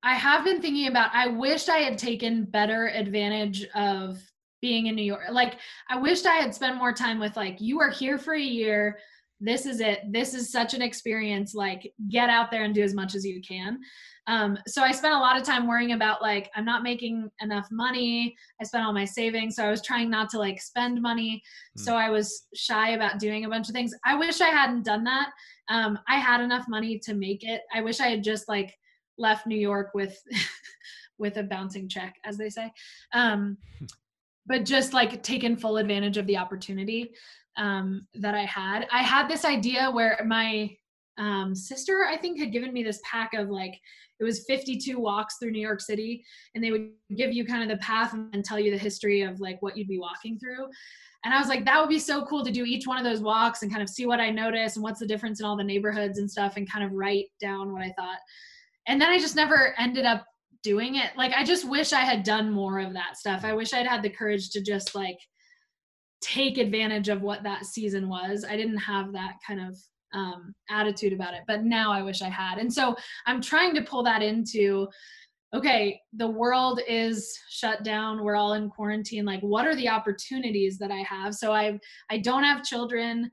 A: I have been thinking about. I wished I had taken better advantage of being in New York. Like I wished I had spent more time with like you are here for a year. This is it. This is such an experience. Like get out there and do as much as you can. Um, so I spent a lot of time worrying about like I'm not making enough money. I spent all my savings, so I was trying not to like spend money.
B: Hmm.
A: So I was shy about doing a bunch of things. I wish I hadn't done that. Um, I had enough money to make it. I wish I had just like left New York with with a bouncing check, as they say. Um, but just like taken full advantage of the opportunity um, that I had. I had this idea where my um, sister, I think, had given me this pack of like it was 52 walks through New York City, and they would give you kind of the path and tell you the history of like what you'd be walking through. And I was like, that would be so cool to do each one of those walks and kind of see what I notice and what's the difference in all the neighborhoods and stuff, and kind of write down what I thought. And then I just never ended up doing it. Like I just wish I had done more of that stuff. I wish I'd had the courage to just like take advantage of what that season was. I didn't have that kind of um, attitude about it, but now I wish I had. And so I'm trying to pull that into okay, the world is shut down. We're all in quarantine. Like, what are the opportunities that I have? So I I don't have children.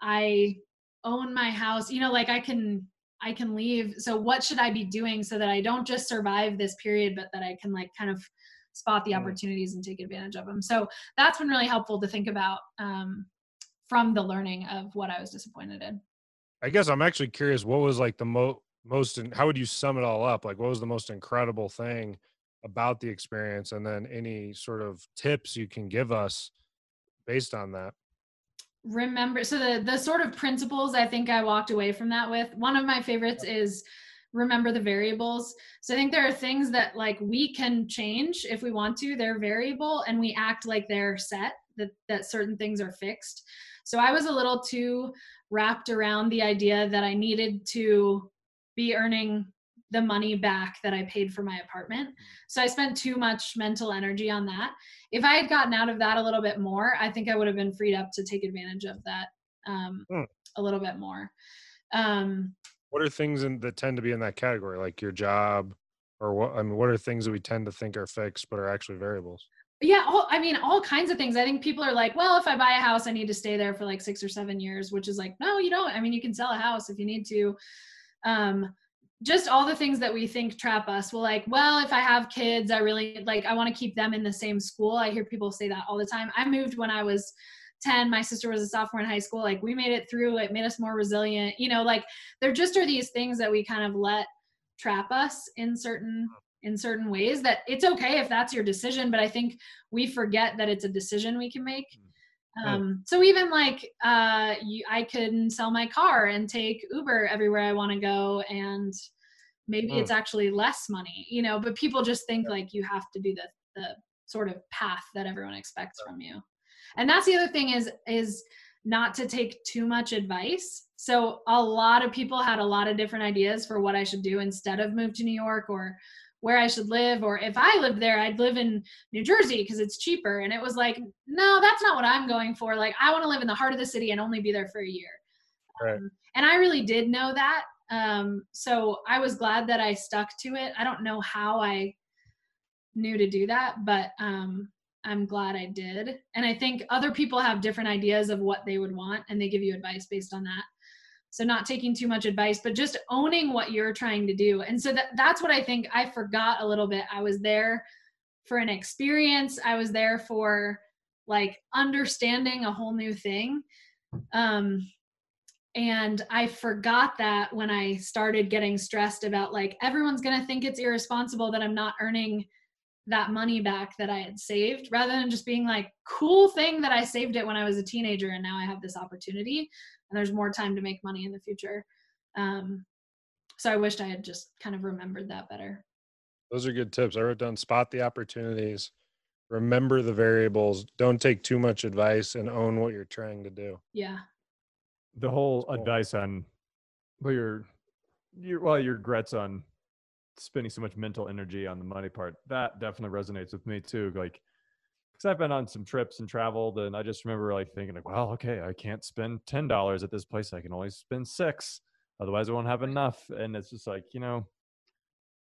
A: I own my house. You know, like I can I can leave. So what should I be doing so that I don't just survive this period, but that I can like kind of spot the
D: Mm.
A: opportunities and take advantage of them. So that's been really helpful to think about um, from the learning of what I was disappointed in.
D: I guess I'm actually curious. What was like the mo- most? How would you sum it all up? Like, what was the most incredible thing about the experience, and then any sort of tips you can give us based on that?
A: Remember so the the sort of principles i think i walked away from that with one of my favorites is remember the variables. So i think there are things that like we can change if we want to they're variable and we act like they're set that that certain things are fixed. So i was a little too wrapped around the idea that i needed to be earning the money back that i paid for my apartment so i spent too much mental energy on that if I had gotten out of that a little bit more, I think I would have been freed up to take advantage of that um,
D: Hmm.
A: a little bit more. Um,
D: What are things in, that tend to be in that category, like your job, or what? I mean, what are things that we tend to think are fixed but are actually variables?
A: yeah all, i mean all kinds of things i think people are like well if i buy a house i need to stay there for like six or seven years which is like no you don't i mean you can sell a house if you need to um just all the things that we think trap us. Well like well if i have kids i really like i want to keep them in the same school. I hear people say that all the time. I moved when i was 10 my sister was a sophomore in high school. Like we made it through. It made us more resilient. You know like there just are these things that we kind of let trap us in certain in certain ways that it's okay if that's your decision but i think we forget that it's a decision we can make.
B: Hmm.
A: Um, so even like uh, you, i can sell my car and take uber everywhere i want to go and maybe
B: Hmm.
A: it's actually less money you know but people just think like you have to do the the sort of path that everyone expects from you. And that's the other thing is is not to take too much advice. So a lot of people had a lot of different ideas for what i should do instead of move to new york or where i should live or if i lived there i'd live in new jersey because it's cheaper. And it was like no that's not what i'm going for. Like i want to live in the heart of the city and only be there for a year.
D: Right.
A: um, and i really did know that. Um, so i was glad that i stuck to it. I don't know how i knew to do that but um, i'm glad i did. And i think other people have different ideas of what they would want and they give you advice based on that so not taking too much advice but just owning what you're trying to do. And so that, that's what i think i forgot a little bit. I was there for an experience. I was there for like understanding a whole new thing. Um and i forgot that when i started getting stressed about like everyone's going to think it's irresponsible that i'm not earning that money back that i had saved rather than just being like cool thing that i saved it when i was a teenager and now i have this opportunity and there's more time to make money in the future um so i wished i had just kind of remembered that better
D: Those are good tips. I wrote down spot the opportunities, remember the variables, don't take too much advice, and own what you're trying to do.
A: yeah
B: the whole
D: Cool.
B: advice on well your your well your regrets on spending so much mental energy on the money part that definitely resonates with me too like because i've been on some trips and traveled and i just remember like thinking like well okay i can't spend ten dollars at this place i can only spend six otherwise i won't have enough. And it's just like you know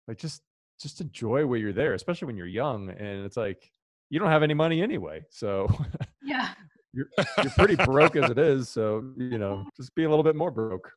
B: like just just enjoy where you're there especially when you're young and it's like you don't have any money anyway so
A: yeah.
B: you're pretty broke as it is so you know just be a little bit more broke.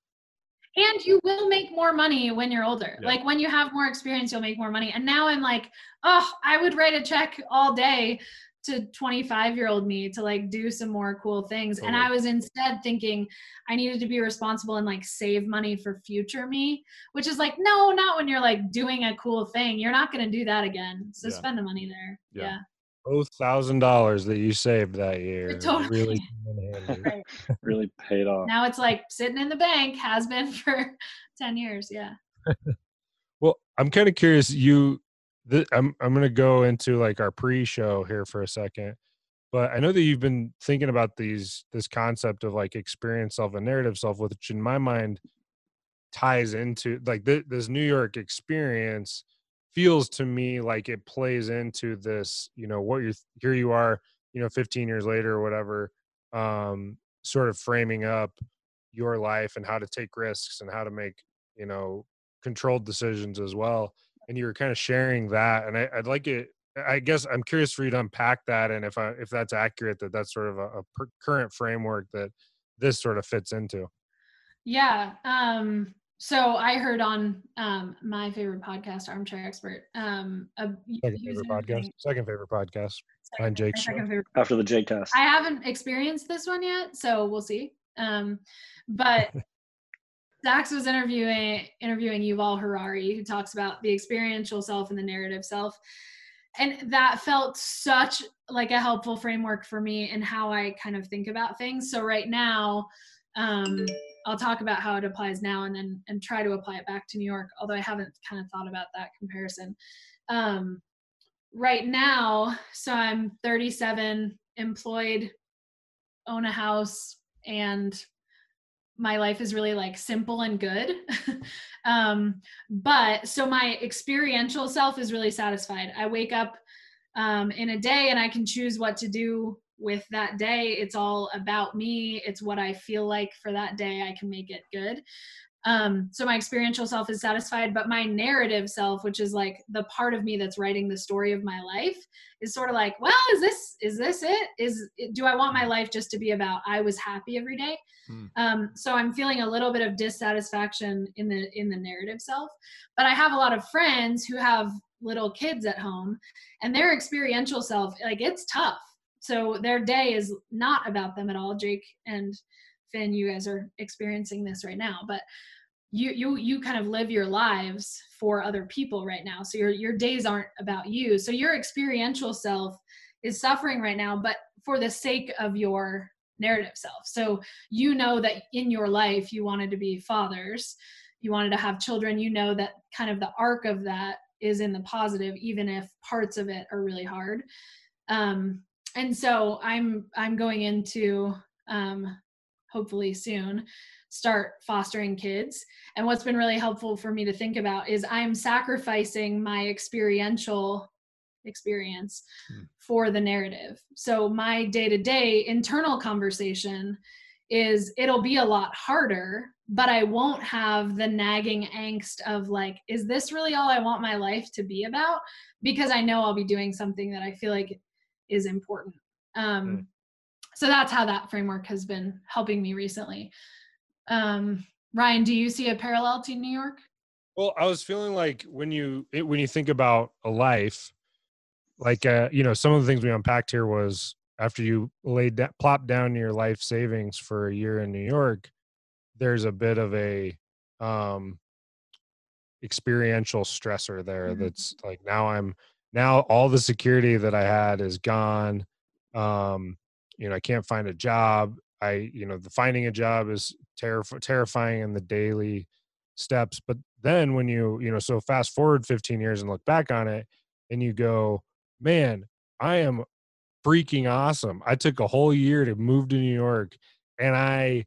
A: And you will make more money when you're older
B: Yeah.
A: like when you have more experience you'll make more money and now i'm like oh i would write a check all day to 25 year old me to like do some more cool things and i was instead thinking i needed to be responsible and like save money for future me which is like no not when you're like doing a cool thing you're not going to do that again so
B: Yeah.
A: spend the money there
B: Yeah.
A: yeah,
D: Those thousand dollars that you saved that year
A: Totally.
D: really came in handy.
A: Right.
C: really paid off.
A: now it's like sitting in the bank has been for 10 years yeah
D: Well, I'm kind of curious. You, th- I'm I'm gonna go into like our pre-show here for a second, but I know that you've been thinking about these this concept of like experience self and narrative self, which in my mind ties into like th- this New York experience feels to me like it plays into this. You know, what you're here you are, you know, 15 years later or whatever, um, sort of framing up your life and how to take risks and how to make you know controlled decisions as well and you were kind of sharing that and I, i'd like it i guess i'm curious for you to unpack that and if i if that's accurate that that's sort of a, a per- current framework that this sort of fits into
A: Yeah. Um, so I heard on um, my favorite podcast, Armchair Expert. Um, a,
D: second favorite podcast
A: interviewing-
D: second favorite podcast
A: second-
D: behind Jake's
A: second favorite.
C: After the Jake test.
A: I haven't experienced this one yet, so we'll see. Um, but Dax was interviewing interviewing Yuval Harari, who talks about the experiential self and the narrative self. And that felt such like a helpful framework for me and how I kind of think about things. So right now, um, I'll talk about how it applies now and then and try to apply it back to New York, although I haven't kind of thought about that comparison. Um, right now, so I'm 37, employed, own a house, and my life is really like simple and good. um, but so my experiential self is really satisfied. I wake up um, in a day and I can choose what to do with that day. It's all about me. It's what I feel like for that day. I can make it good. Um, so my experiential self is satisfied, but my narrative self, which is like the part of me that's writing the story of my life, is sort of like, well, is this is this it? Is do I want my life just to be about I was happy every day?
B: Hmm.
A: Um, so I'm feeling a little bit of dissatisfaction in the in the narrative self. But I have a lot of friends who have little kids at home, and their experiential self, like it's tough. So their day is not about them at all. Jake and Finn, you guys are experiencing this right now, but you you you kind of live your lives for other people right now. So your your days aren't about you. So your experiential self is suffering right now, but for the sake of your narrative self. So you know that in your life you wanted to be fathers, you wanted to have children, you know that kind of the arc of that is in the positive even if parts of it are really hard. Um and so I'm I'm going into um hopefully soon start fostering kids and what's been really helpful for me to think about is i'm sacrificing my experiential experience
B: Hmm.
A: for the narrative so my day-to-day internal conversation is it'll be a lot harder but i won't have the nagging angst of like is this really all i want my life to be about because i know i'll be doing something that i feel like is important um,
B: Mm.
A: So that's how that framework has been helping me recently um, ryan do you see a parallel to new york
D: Well, I was feeling like when you it, when you think about a life, like uh, you know, some of the things we unpacked here was after you laid that plop down your life savings for a year in New York, there's a bit of a um experiential stressor there
A: Mhm.
D: that's like now I'm now all the security that I had is gone. Um, you know, I can't find a job. I, you know, the finding a job is terrif- terrifying in the daily steps. But then when you, you know, so fast forward 15 years and look back on it and you go, man, I am freaking awesome. I took a whole year to move to New York and I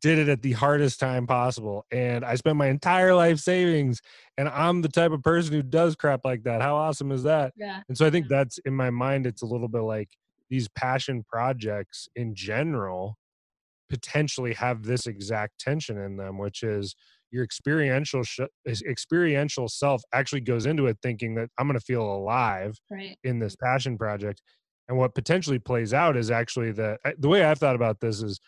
D: did it at the hardest time possible. And I spent my entire life savings and I'm the type of person who does crap like that. How awesome is that?
A: yeah
D: And so I think that's in my mind, it's a little bit like these passion projects in general potentially have this exact tension in them, which is your experiential sh- experiential self actually goes into it thinking that I'm going to feel alive
A: right
D: in this passion project. And what potentially plays out is actually that the way I've thought about this is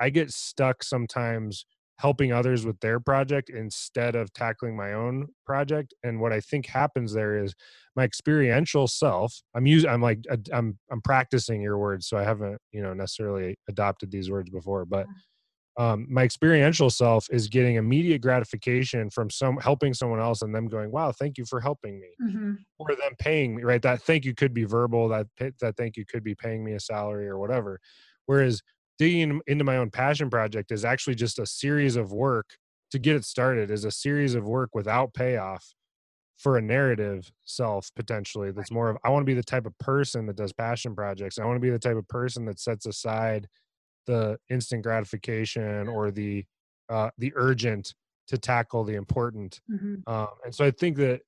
D: I get stuck sometimes helping others with their project instead of tackling my own project. And what I think happens there is my experiential self. I'm using. I'm like. I'm. I'm practicing your words, so I haven't, you know, necessarily adopted these words before. But um, my experiential self is getting immediate gratification from some helping someone else, and them going, "Wow, thank you for helping me."
A: hmm
D: or them paying me right that thank you could be verbal that that thank you could be paying me a salary or whatever whereas digging into my own passion project is actually just a series of work to get it started is a series of work without payoff for a narrative self potentially that's more of i want to be the type of person that does passion projects. I want to be the type of person that sets aside the instant gratification or the uh the urgent to tackle the important.
A: Hmm
D: um, and so I think that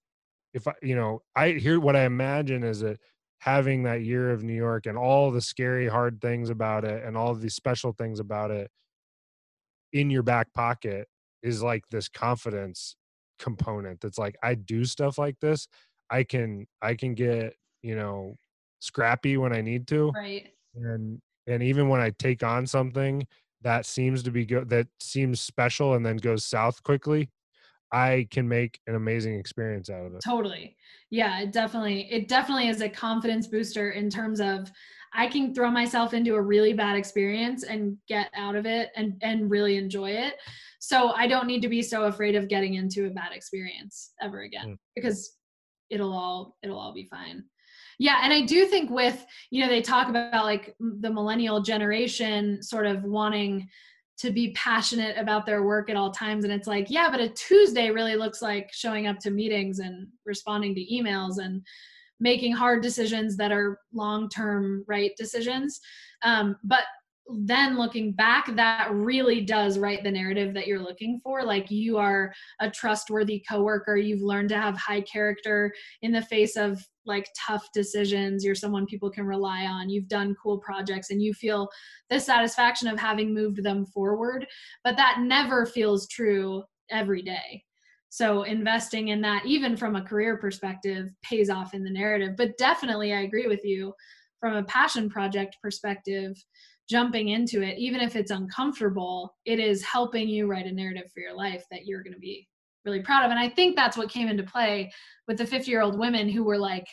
D: if I, you know, I hear what I imagine is that having that year of New York and all the scary, hard things about it and all the special things about it in your back pocket is like this confidence component that's like, I do stuff like this. I can, I can get, you know, scrappy when I need to
A: right
D: and and even when i take on something that seems to be good that seems special and then goes south quickly i can make an amazing experience out of it.
A: Totally. Yeah it definitely it definitely is a confidence booster in terms of i can throw myself into a really bad experience and get out of it and and really enjoy it. So i don't need to be so afraid of getting into a bad experience ever again
D: Mm.
A: because it'll all it'll all be fine. Yeah and i do think with you know they talk about like the millennial generation sort of wanting to be passionate about their work at all times. And it's like yeah but a tuesday really looks like showing up to meetings and responding to emails and making hard decisions that are long term right decisions. Um, but then looking back that really does write the narrative that you're looking for. Like you are a trustworthy coworker. You've learned to have high character in the face of like tough decisions. You're someone people can rely on. You've done cool projects and you feel the satisfaction of having moved them forward. But that never feels true every day. So investing in that, even from a career perspective, pays off in the narrative. But definitely, I agree with you. From a passion project perspective jumping into it even if it's uncomfortable it is helping you write a narrative for your life that you're going to be really proud of. And i think that's what came into play with the 50 year old women who were like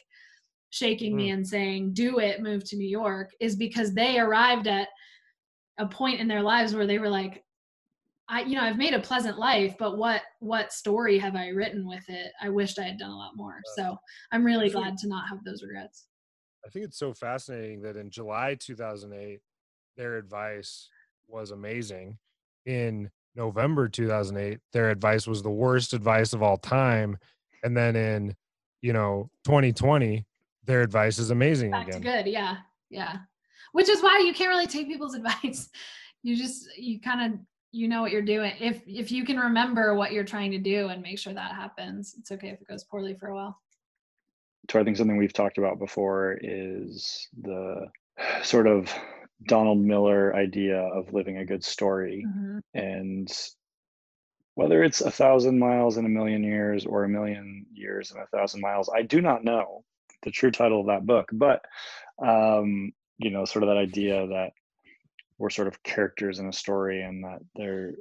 A: shaking mm. me and saying do it move to new york is because they arrived at a point in their lives where they were like i you know i've made a pleasant life but what what story have i written with it? I wished i had done a lot more. So i'm really glad to not have those regrets.
D: I think it's so fascinating that in july 2008 their advice was amazing. In November 2008 their advice was the worst advice of all time. And then in you know 2020 their advice is amazing
A: Back
D: again.
A: good yeah yeah. Which is why you can't really take people's advice. You just you kind of you know what you're doing. If if you can remember what you're trying to do and make sure that happens it's okay if it goes poorly for a while.
C: So i think something we've talked about before is the sort of Donald Miller idea of living a good story. Mm-hmm. And whether it's a thousand miles in a million years or a million years in a thousand miles, I do not know the true title of that book. But, um, you know, sort of that idea that we're sort of characters in a story and that there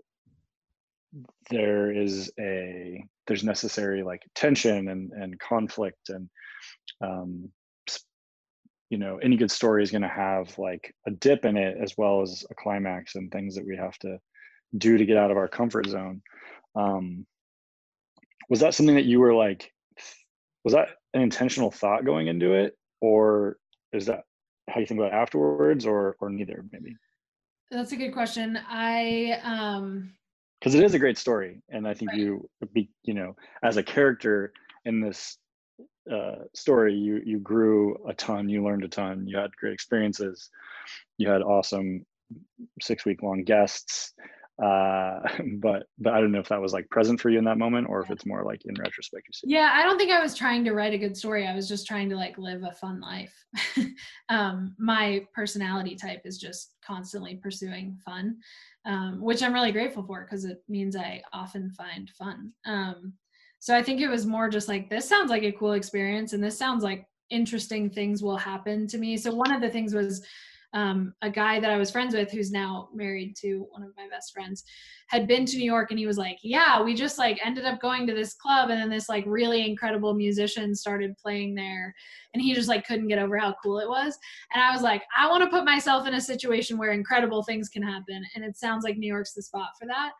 C: there is a there's necessary like tension and and conflict and um, you know any good story is going to have like a dip in it as well as a climax and things that we have to do to get out of our comfort zone. Um was that something that you were like was that an intentional thought going into it? Or is that how you think about afterwards or or neither maybe?
A: That's a good question. I um
C: because it is a great story and i think right. you be you know as a character in this uh, story, you you grew a ton, you learned a ton, you had great experiences, you had awesome six week long guests. Uh, but but I don't know if that was like present for you in that moment or if it's more like in retrospect. You
A: see. Yeah, I don't think I was trying to write a good story. I was just trying to like live a fun life. um, my personality type is just constantly pursuing fun, um, which I'm really grateful for because it means I often find fun. Um, so I think it was more just like, this sounds like a cool experience and this sounds like interesting things will happen to me. So one of the things was um, a guy that I was friends with who's now married to one of my best friends had been to New York and he was like, yeah, we just like ended up going to this club and then this like really incredible musician started playing there and he just like couldn't get over how cool it was. And I was like, I want to put myself in a situation where incredible things can happen. And it sounds like New York's the spot for that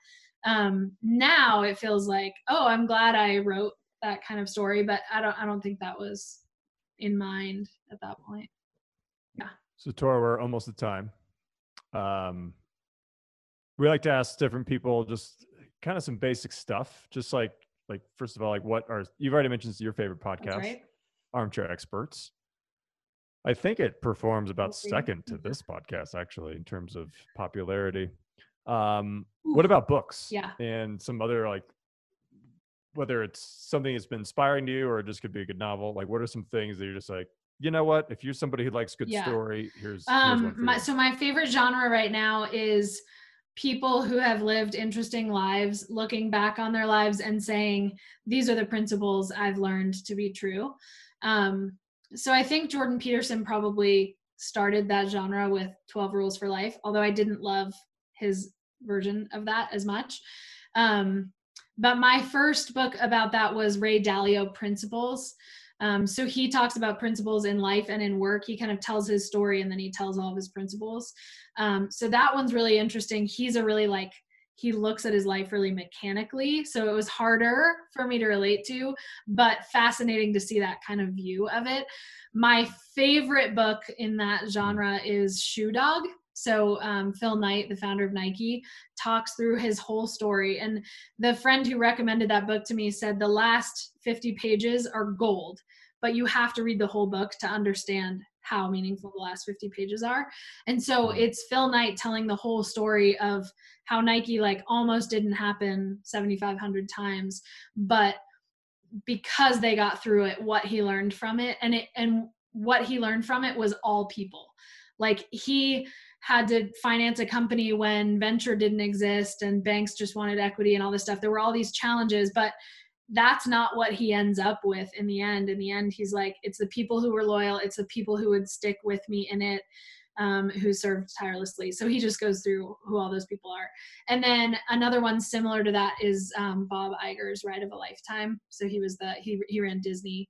A: um, now it feels like oh i'm glad i wrote that kind of story but i don't i don't think that was in mind at that point. Yeah.
B: So tora we're almost at time. Um, we like to ask different people just kind of some basic stuff just like like first of all like what are you've already mentioned your favorite podcast right. armchair experts. I think it performs about second to this podcast actually in terms of popularity um, what about books?
A: Yeah.
B: And some other like whether it's something that's been inspiring to you or it just could be a good novel. Like what are some things that you're just like, you know what? If you're somebody who likes good yeah. story, here's,
A: um
B: here's
A: my, so my favorite genre right now is people who have lived interesting lives looking back on their lives and saying these are the principles i've learned to be true um, so i think jordan peterson probably started that genre with 12 rules for life although i didn't love his version of that as much. Um, but my first book about that was Ray Dalio Principles. Um, so he talks about principles in life and in work. He kind of tells his story and then he tells all of his principles. Um, so that one's really interesting. He's a really like, he looks at his life really mechanically. So it was harder for me to relate to, but fascinating to see that kind of view of it. My favorite book in that genre is Shoe Dog so um, Phil Knight, the founder of Nike, talks through his whole story. And the friend who recommended that book to me said the last 50 pages are gold, but you have to read the whole book to understand how meaningful the last 50 pages are. And so mm-hmm. it's Phil Knight telling the whole story of how Nike like almost didn't happen 7,500 times, but because they got through it, what he learned from it, and it and what he learned from it was all people. Like he had to finance a company when venture didn't exist and banks just wanted equity and all this stuff. There were all these challenges, but that's not what he ends up with in the end. In the end, he's like, it's the people who were loyal, it's the people who would stick with me in it, um, who served tirelessly. So he just goes through who all those people are. And then another one similar to that is um, Bob Iger's Ride of a Lifetime. So he was the he he ran Disney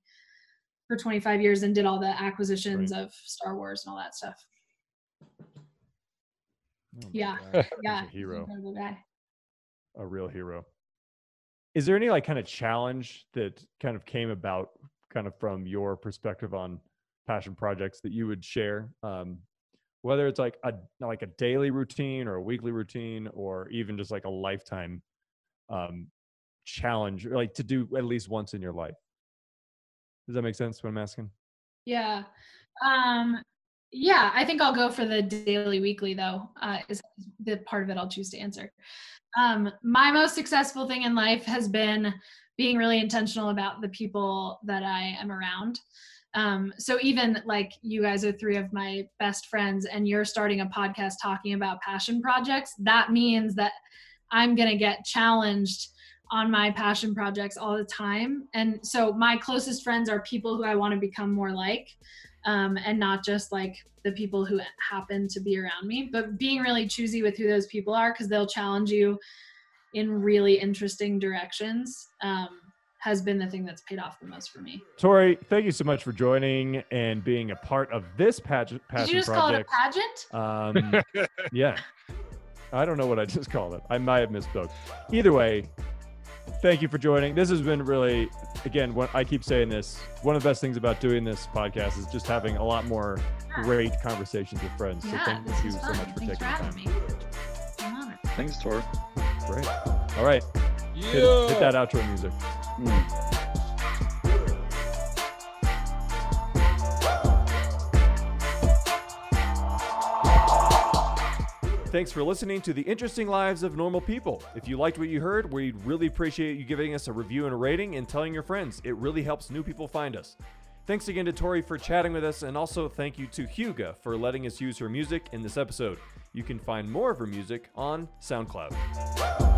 A: for 25 years and did all the acquisitions right. of Star Wars and all that stuff. Oh yeah, yeah,
B: a hero, a real hero. Is there any like kind of challenge that kind of came about, kind of from your perspective on passion projects that you would share? Um, whether it's like a like a daily routine or a weekly routine or even just like a lifetime um, challenge, like to do at least once in your life. Does that make sense what I'm asking?
A: Yeah. Um, yeah, I think I'll go for the daily weekly though, uh, is the part of it I'll choose to answer. Um, my most successful thing in life has been being really intentional about the people that I am around. Um, so even like you guys are three of my best friends and you're starting a podcast talking about passion projects, that means that I'm going to get challenged on my passion projects all the time. And so my closest friends are people who I want to become more like um, and not just like the people who happen to be around me, but being really choosy with who those people are because they'll challenge you in really interesting directions. Um, has been the thing that's paid off the most for me.
B: Tori, thank you so much for joining and being a part of this pageant.
A: Did you just
B: project.
A: call it
B: a pageant? Um, yeah. I don't know what I just called it. I might have misspoke. Either way, thank you for joining. This has been really, again, what I keep saying this. One of the best things about doing this podcast is just having a lot more yeah. great conversations with friends.
A: Yeah,
B: so thank you so much for
A: Thanks
B: taking
A: for
B: the
A: time.
C: Thanks, Tor.
B: Great. All right. Yeah. Hit, hit that outro music. Mm. Thanks for listening to the interesting lives of normal people. If you liked what you heard, we'd really appreciate you giving us a review and a rating and telling your friends. It really helps new people find us. Thanks again to Tori for chatting with us, and also thank you to Huga for letting us use her music in this episode. You can find more of her music on SoundCloud.